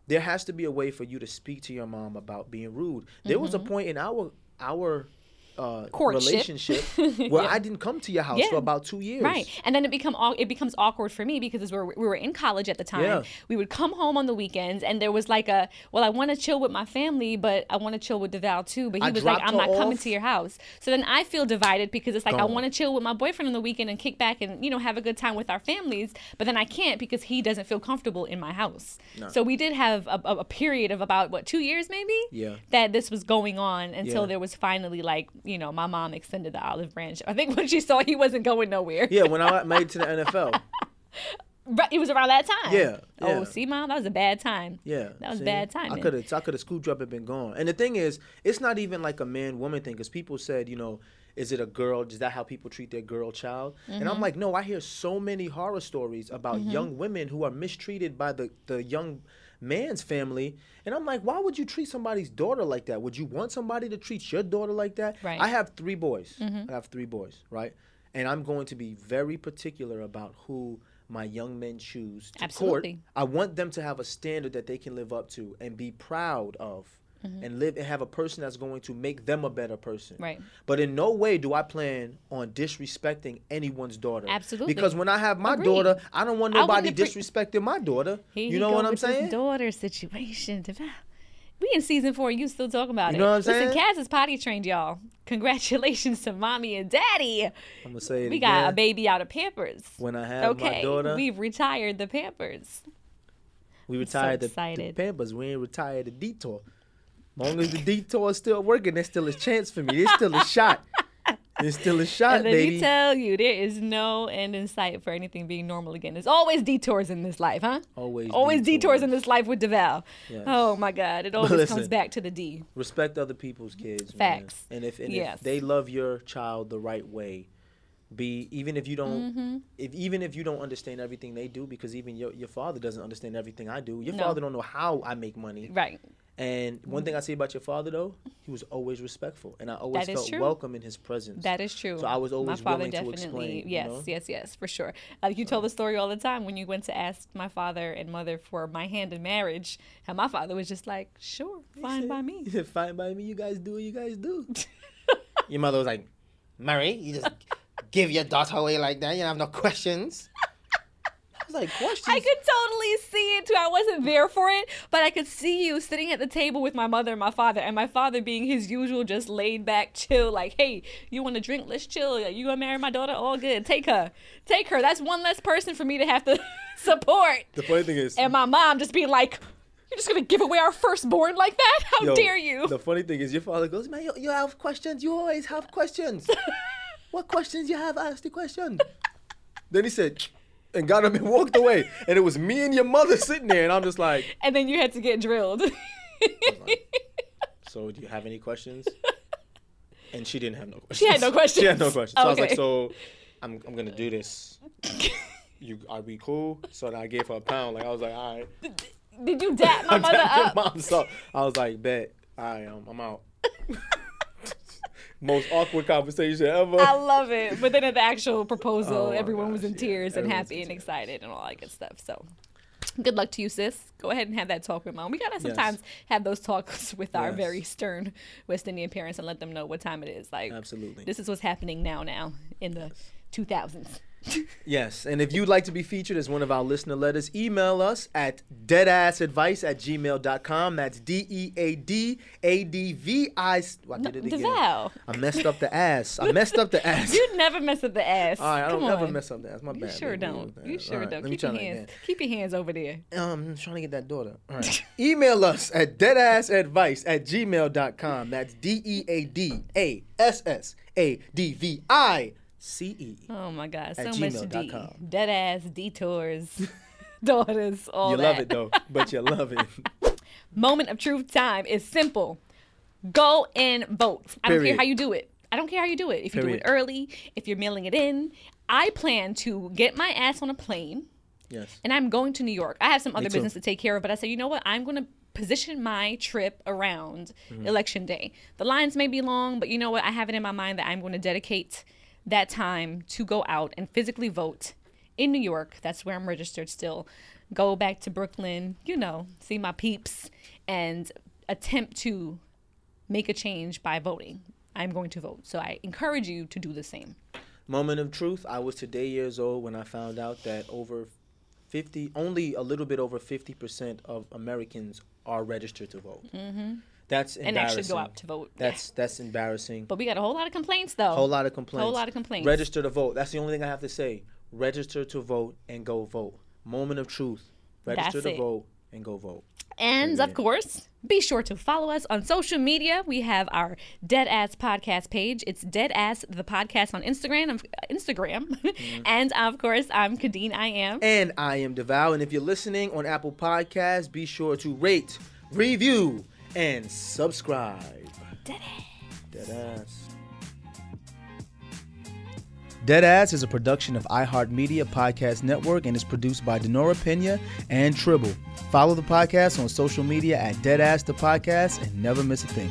Speaker 3: there has to be a way for you to speak to your mom about being rude. There was a point in our our uh.
Speaker 4: Courtship.
Speaker 3: relationship <laughs> where I didn't come to your house for about two years.
Speaker 4: Right, and then it become it becomes awkward for me because we were, we were in college at the time.
Speaker 3: Yeah.
Speaker 4: We would come home on the weekends, and there was like a well, I want to chill with my family, but I want to chill with Devale too. But he
Speaker 3: I
Speaker 4: was like, I'm not coming to your house. So then I feel divided because it's like I want to chill with my boyfriend on the weekend and kick back and you know have a good time with our families, but then I can't because he doesn't feel comfortable in my house. So we did have a, a, a period of about what two years maybe
Speaker 3: Yeah.
Speaker 4: that this was going on until
Speaker 3: Yeah.
Speaker 4: there was finally like you know my mom extended the olive branch. I think <laughs> when she saw he wasn't going nowhere.
Speaker 3: Yeah, when I got made to the NFL. <laughs>
Speaker 4: Right, it was around that time.
Speaker 3: Yeah,
Speaker 4: Oh, see, mom, that was a bad time.
Speaker 3: Yeah,
Speaker 4: That was
Speaker 3: see?
Speaker 4: bad time.
Speaker 3: I could have, I could have scooped up and been gone. And the thing is, it's not even like a man woman thing because people said, you know, is it a girl? Is that how people treat their girl child? And
Speaker 4: Mm-hmm.
Speaker 3: I'm like, no. I hear so many horror stories about young women who are mistreated by the the young man's family. And I'm like, why would you treat somebody's daughter like that? Would you want somebody to treat your daughter like that?
Speaker 4: Right.
Speaker 3: I have three boys. Mm-hmm. I have three boys, right? And I'm going to be very particular about who my young men choose to
Speaker 4: Absolutely.
Speaker 3: court. I want them to have a standard that they can live up to and be proud of. Mm-hmm. And live and have a person that's going to make them a better person.
Speaker 4: Right.
Speaker 3: But in no way do I plan on disrespecting anyone's daughter.
Speaker 4: Absolutely.
Speaker 3: Because when I have my
Speaker 4: Agreed.
Speaker 3: daughter, I don't want nobody
Speaker 4: wouldn't
Speaker 3: disrespecting my daughter.
Speaker 4: Here
Speaker 3: you know what I'm saying?
Speaker 4: daughter situation. We in season four. You still talking about
Speaker 3: You
Speaker 4: it?
Speaker 3: You know what I'm
Speaker 4: Listen,
Speaker 3: saying?
Speaker 4: Kaz is potty trained, y'all. Congratulations to mommy and daddy.
Speaker 3: I'm gonna say it
Speaker 4: We
Speaker 3: again.
Speaker 4: got a baby out of Pampers.
Speaker 3: When I have my
Speaker 4: okay,
Speaker 3: daughter,
Speaker 4: we've retired the Pampers.
Speaker 3: we retired the, the. Pampers. We ain't retired the detour. Long as the detour is still working, there's still a chance for me. There's still a shot. There's still a shot,
Speaker 4: And let
Speaker 3: baby.
Speaker 4: me tell you, there is no end in sight for anything being normal again. There's always detours in this life, huh?
Speaker 3: Always
Speaker 4: always detours,
Speaker 3: detours.
Speaker 4: in this life with Devale.
Speaker 3: Yes.
Speaker 4: Oh my God, it always
Speaker 3: listen.
Speaker 4: comes back to the D.
Speaker 3: respect other people's kids.
Speaker 4: Facts.
Speaker 3: Man. And if and
Speaker 4: Yes.
Speaker 3: if they love your child the right way, be even if you don't
Speaker 4: Mm-hmm.
Speaker 3: if even if you don't understand everything they do, because even your your father doesn't understand everything I do. Your
Speaker 4: No.
Speaker 3: father don't know how I make money.
Speaker 4: Right.
Speaker 3: And one thing I say about your father though, he was always respectful, and I always felt
Speaker 4: true.
Speaker 3: welcome in his presence.
Speaker 4: That is true.
Speaker 3: So I was always
Speaker 4: my father
Speaker 3: willing to
Speaker 4: definitely,
Speaker 3: explain. you
Speaker 4: Yes,
Speaker 3: know?
Speaker 4: yes, yes, for sure. Uh, you tell the story all the time when you went to ask my father and mother for my hand in marriage. and my father was just like, "Sure, fine by me."
Speaker 3: Said, "Fine by me. You guys do what you guys do." <laughs> your mother was like, Mary, you just give your daughter away like that. You don't have no questions. I was like, questions?
Speaker 4: I could totally see it too. I wasn't there for it, but I could see you sitting at the table with my mother and my father, and my father being his usual, just laid back, chill. Like, hey, you want to drink? Let's chill. You gonna marry my daughter? All good. Take her. Take her. That's one less person for me to have to <laughs> support.
Speaker 3: The funny thing is,
Speaker 4: And my mom just being like, "You're just gonna give away our firstborn like that? How
Speaker 3: Yo,
Speaker 4: dare you?"
Speaker 3: The funny thing is, your father goes, man, you, you have questions. You always have questions. <laughs> what questions you have? Ask the question. then he said, and got up and walked away. And it was me and your mother sitting there, and I'm just like, <laughs>
Speaker 4: and then you had to get drilled.
Speaker 3: so do you have any questions? <laughs> And she didn't have no questions.
Speaker 4: She had no questions. <laughs>
Speaker 3: she had no
Speaker 4: questions.
Speaker 3: questions. So I was like,
Speaker 4: Okay.
Speaker 3: so I'm, I'm gonna do this. You are we cool? So then I gave her a pound. Like I was like, all right.
Speaker 4: Did you dap my mother
Speaker 3: tapped your
Speaker 4: up?
Speaker 3: mom, so I was like, bet. All right, um, I'm out. Most awkward conversation ever.
Speaker 4: I love it. But then at the actual proposal,
Speaker 3: Oh
Speaker 4: everyone was in
Speaker 3: yeah.
Speaker 4: tears and happy and excited and all that good stuff. So good luck to you, sis. Go ahead and have that talk with mom. We gotta sometimes have those talks with our
Speaker 3: Yes.
Speaker 4: very stern West Indian parents and let them know what time it is. Like
Speaker 3: Absolutely.
Speaker 4: this is what's happening now now in the two thousands.
Speaker 3: Yes, and if you'd like to be featured as one of our listener letters, email us at deadassadvice at gmail.com. That's D E A D A D V I. I did it again. I messed up the ass. I messed up the <laughs> ass.
Speaker 4: You never mess up the ass.
Speaker 3: All right, I don't
Speaker 4: Come
Speaker 3: never mess up the ass. My
Speaker 4: You
Speaker 3: bad.
Speaker 4: sure
Speaker 3: baby.
Speaker 4: don't. You sure
Speaker 3: right,
Speaker 4: don't. Keep your hands. Keep your hands over there.
Speaker 3: Um, I'm trying to get that daughter. All right. <laughs> Email us at deadassadvice at gmail.com. That's D E A D A S S A D V I C E.
Speaker 4: Oh my God, so much D. Dead ass detours, <laughs> daughters, all
Speaker 3: You
Speaker 4: that.
Speaker 3: love it though, but you love it. <laughs>
Speaker 4: moment of truth time is simple. Go and vote. I don't care how you do it. I don't care how you do it. If you do
Speaker 3: Period.
Speaker 4: it early, if you're mailing it in. I plan to get my ass on a plane
Speaker 3: Yes.
Speaker 4: and I'm going to New York. I have some other
Speaker 3: too.
Speaker 4: business to take care of, but I say, you know what? I'm going to position my trip around
Speaker 3: Mm-hmm.
Speaker 4: election day. The lines may be long, but you know what? I have it in my mind that I'm going to dedicate that time to go out and physically vote in New York. That's where I'm registered still. Go back to Brooklyn, you know, see my peeps and attempt to make a change by voting. I'm going to vote. So I encourage you to do the same.
Speaker 3: Moment of truth. I was today years old when I found out that over 50, only a little bit over 50% of Americans are registered to vote. Mm-hmm. That's
Speaker 4: And actually go out to vote.
Speaker 3: That's that's embarrassing.
Speaker 4: But we got a whole lot of complaints though.
Speaker 3: whole lot of complaints.
Speaker 4: Whole lot of complaints.
Speaker 3: Register to vote. That's the only thing I have to say. Register to vote and go vote. Moment of truth. Register
Speaker 4: That's
Speaker 3: to
Speaker 4: it.
Speaker 3: vote and go vote.
Speaker 4: And of course, be sure to follow us on social media. We have our Dead Ass Podcast page. It's Dead Ass the Podcast on Instagram. Instagram, <laughs> mm-hmm. and of course, I'm Khadeen. I am.
Speaker 3: And I am Devale. And if you're listening on Apple Podcasts, be sure to rate, review, and subscribe. Deadass. Deadass is a production of iHeartMedia Podcast Network and is produced by Denora Pena and Tribble. Follow the podcast on social media at Deadass the Podcast and never miss a thing.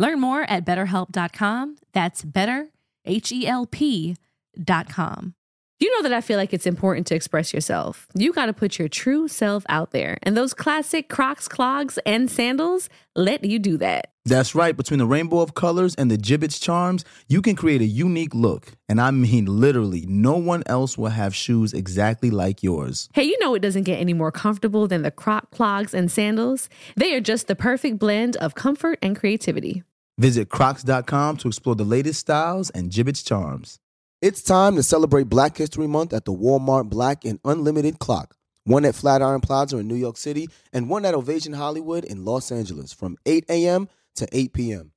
Speaker 8: Learn more at betterhelp.com. That's better, H E L P.com. You know that I feel like it's important to express yourself. You got to put your true self out there. And those classic Crocs, clogs, and sandals let you do that.
Speaker 7: That's right, between the rainbow of colors and the Jibbitz charms, you can create a unique look. And I mean, literally, no one else will have shoes exactly like yours.
Speaker 8: Hey, you know it doesn't get any more comfortable than the Croc clogs and sandals. They are just the perfect blend of comfort and creativity.
Speaker 7: Visit crocs.com to explore the latest styles and Jibbitz charms.
Speaker 9: It's time to celebrate Black History Month at the Walmart Black and Unlimited Clock. One at Flatiron Plaza in New York City and one at Ovation Hollywood in Los Angeles from 8 a.m. to 8 p.m.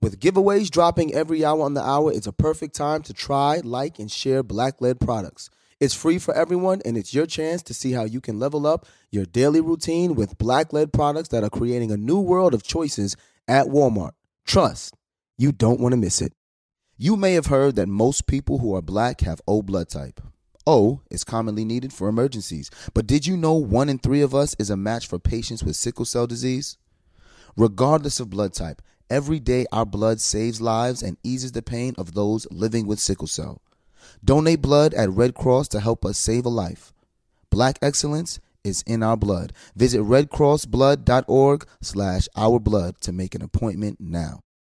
Speaker 3: With giveaways dropping every hour on the hour, it's a perfect time to try, like, and share black led products. It's free for everyone, and it's your chance to see how you can level up your daily routine with black led products that are creating a new world of choices at Walmart. Trust, you don't want to miss it. You may have heard that most people who are black have O blood type. O is commonly needed for emergencies, but did you know one in three of us is a match for patients with sickle cell disease? Regardless of blood type, every day our blood saves lives and eases the pain of those living with sickle cell. Donate blood at Red Cross to help us save a life. Black excellence is in our blood. Visit redcrossblood.org slash our blood to make an appointment now.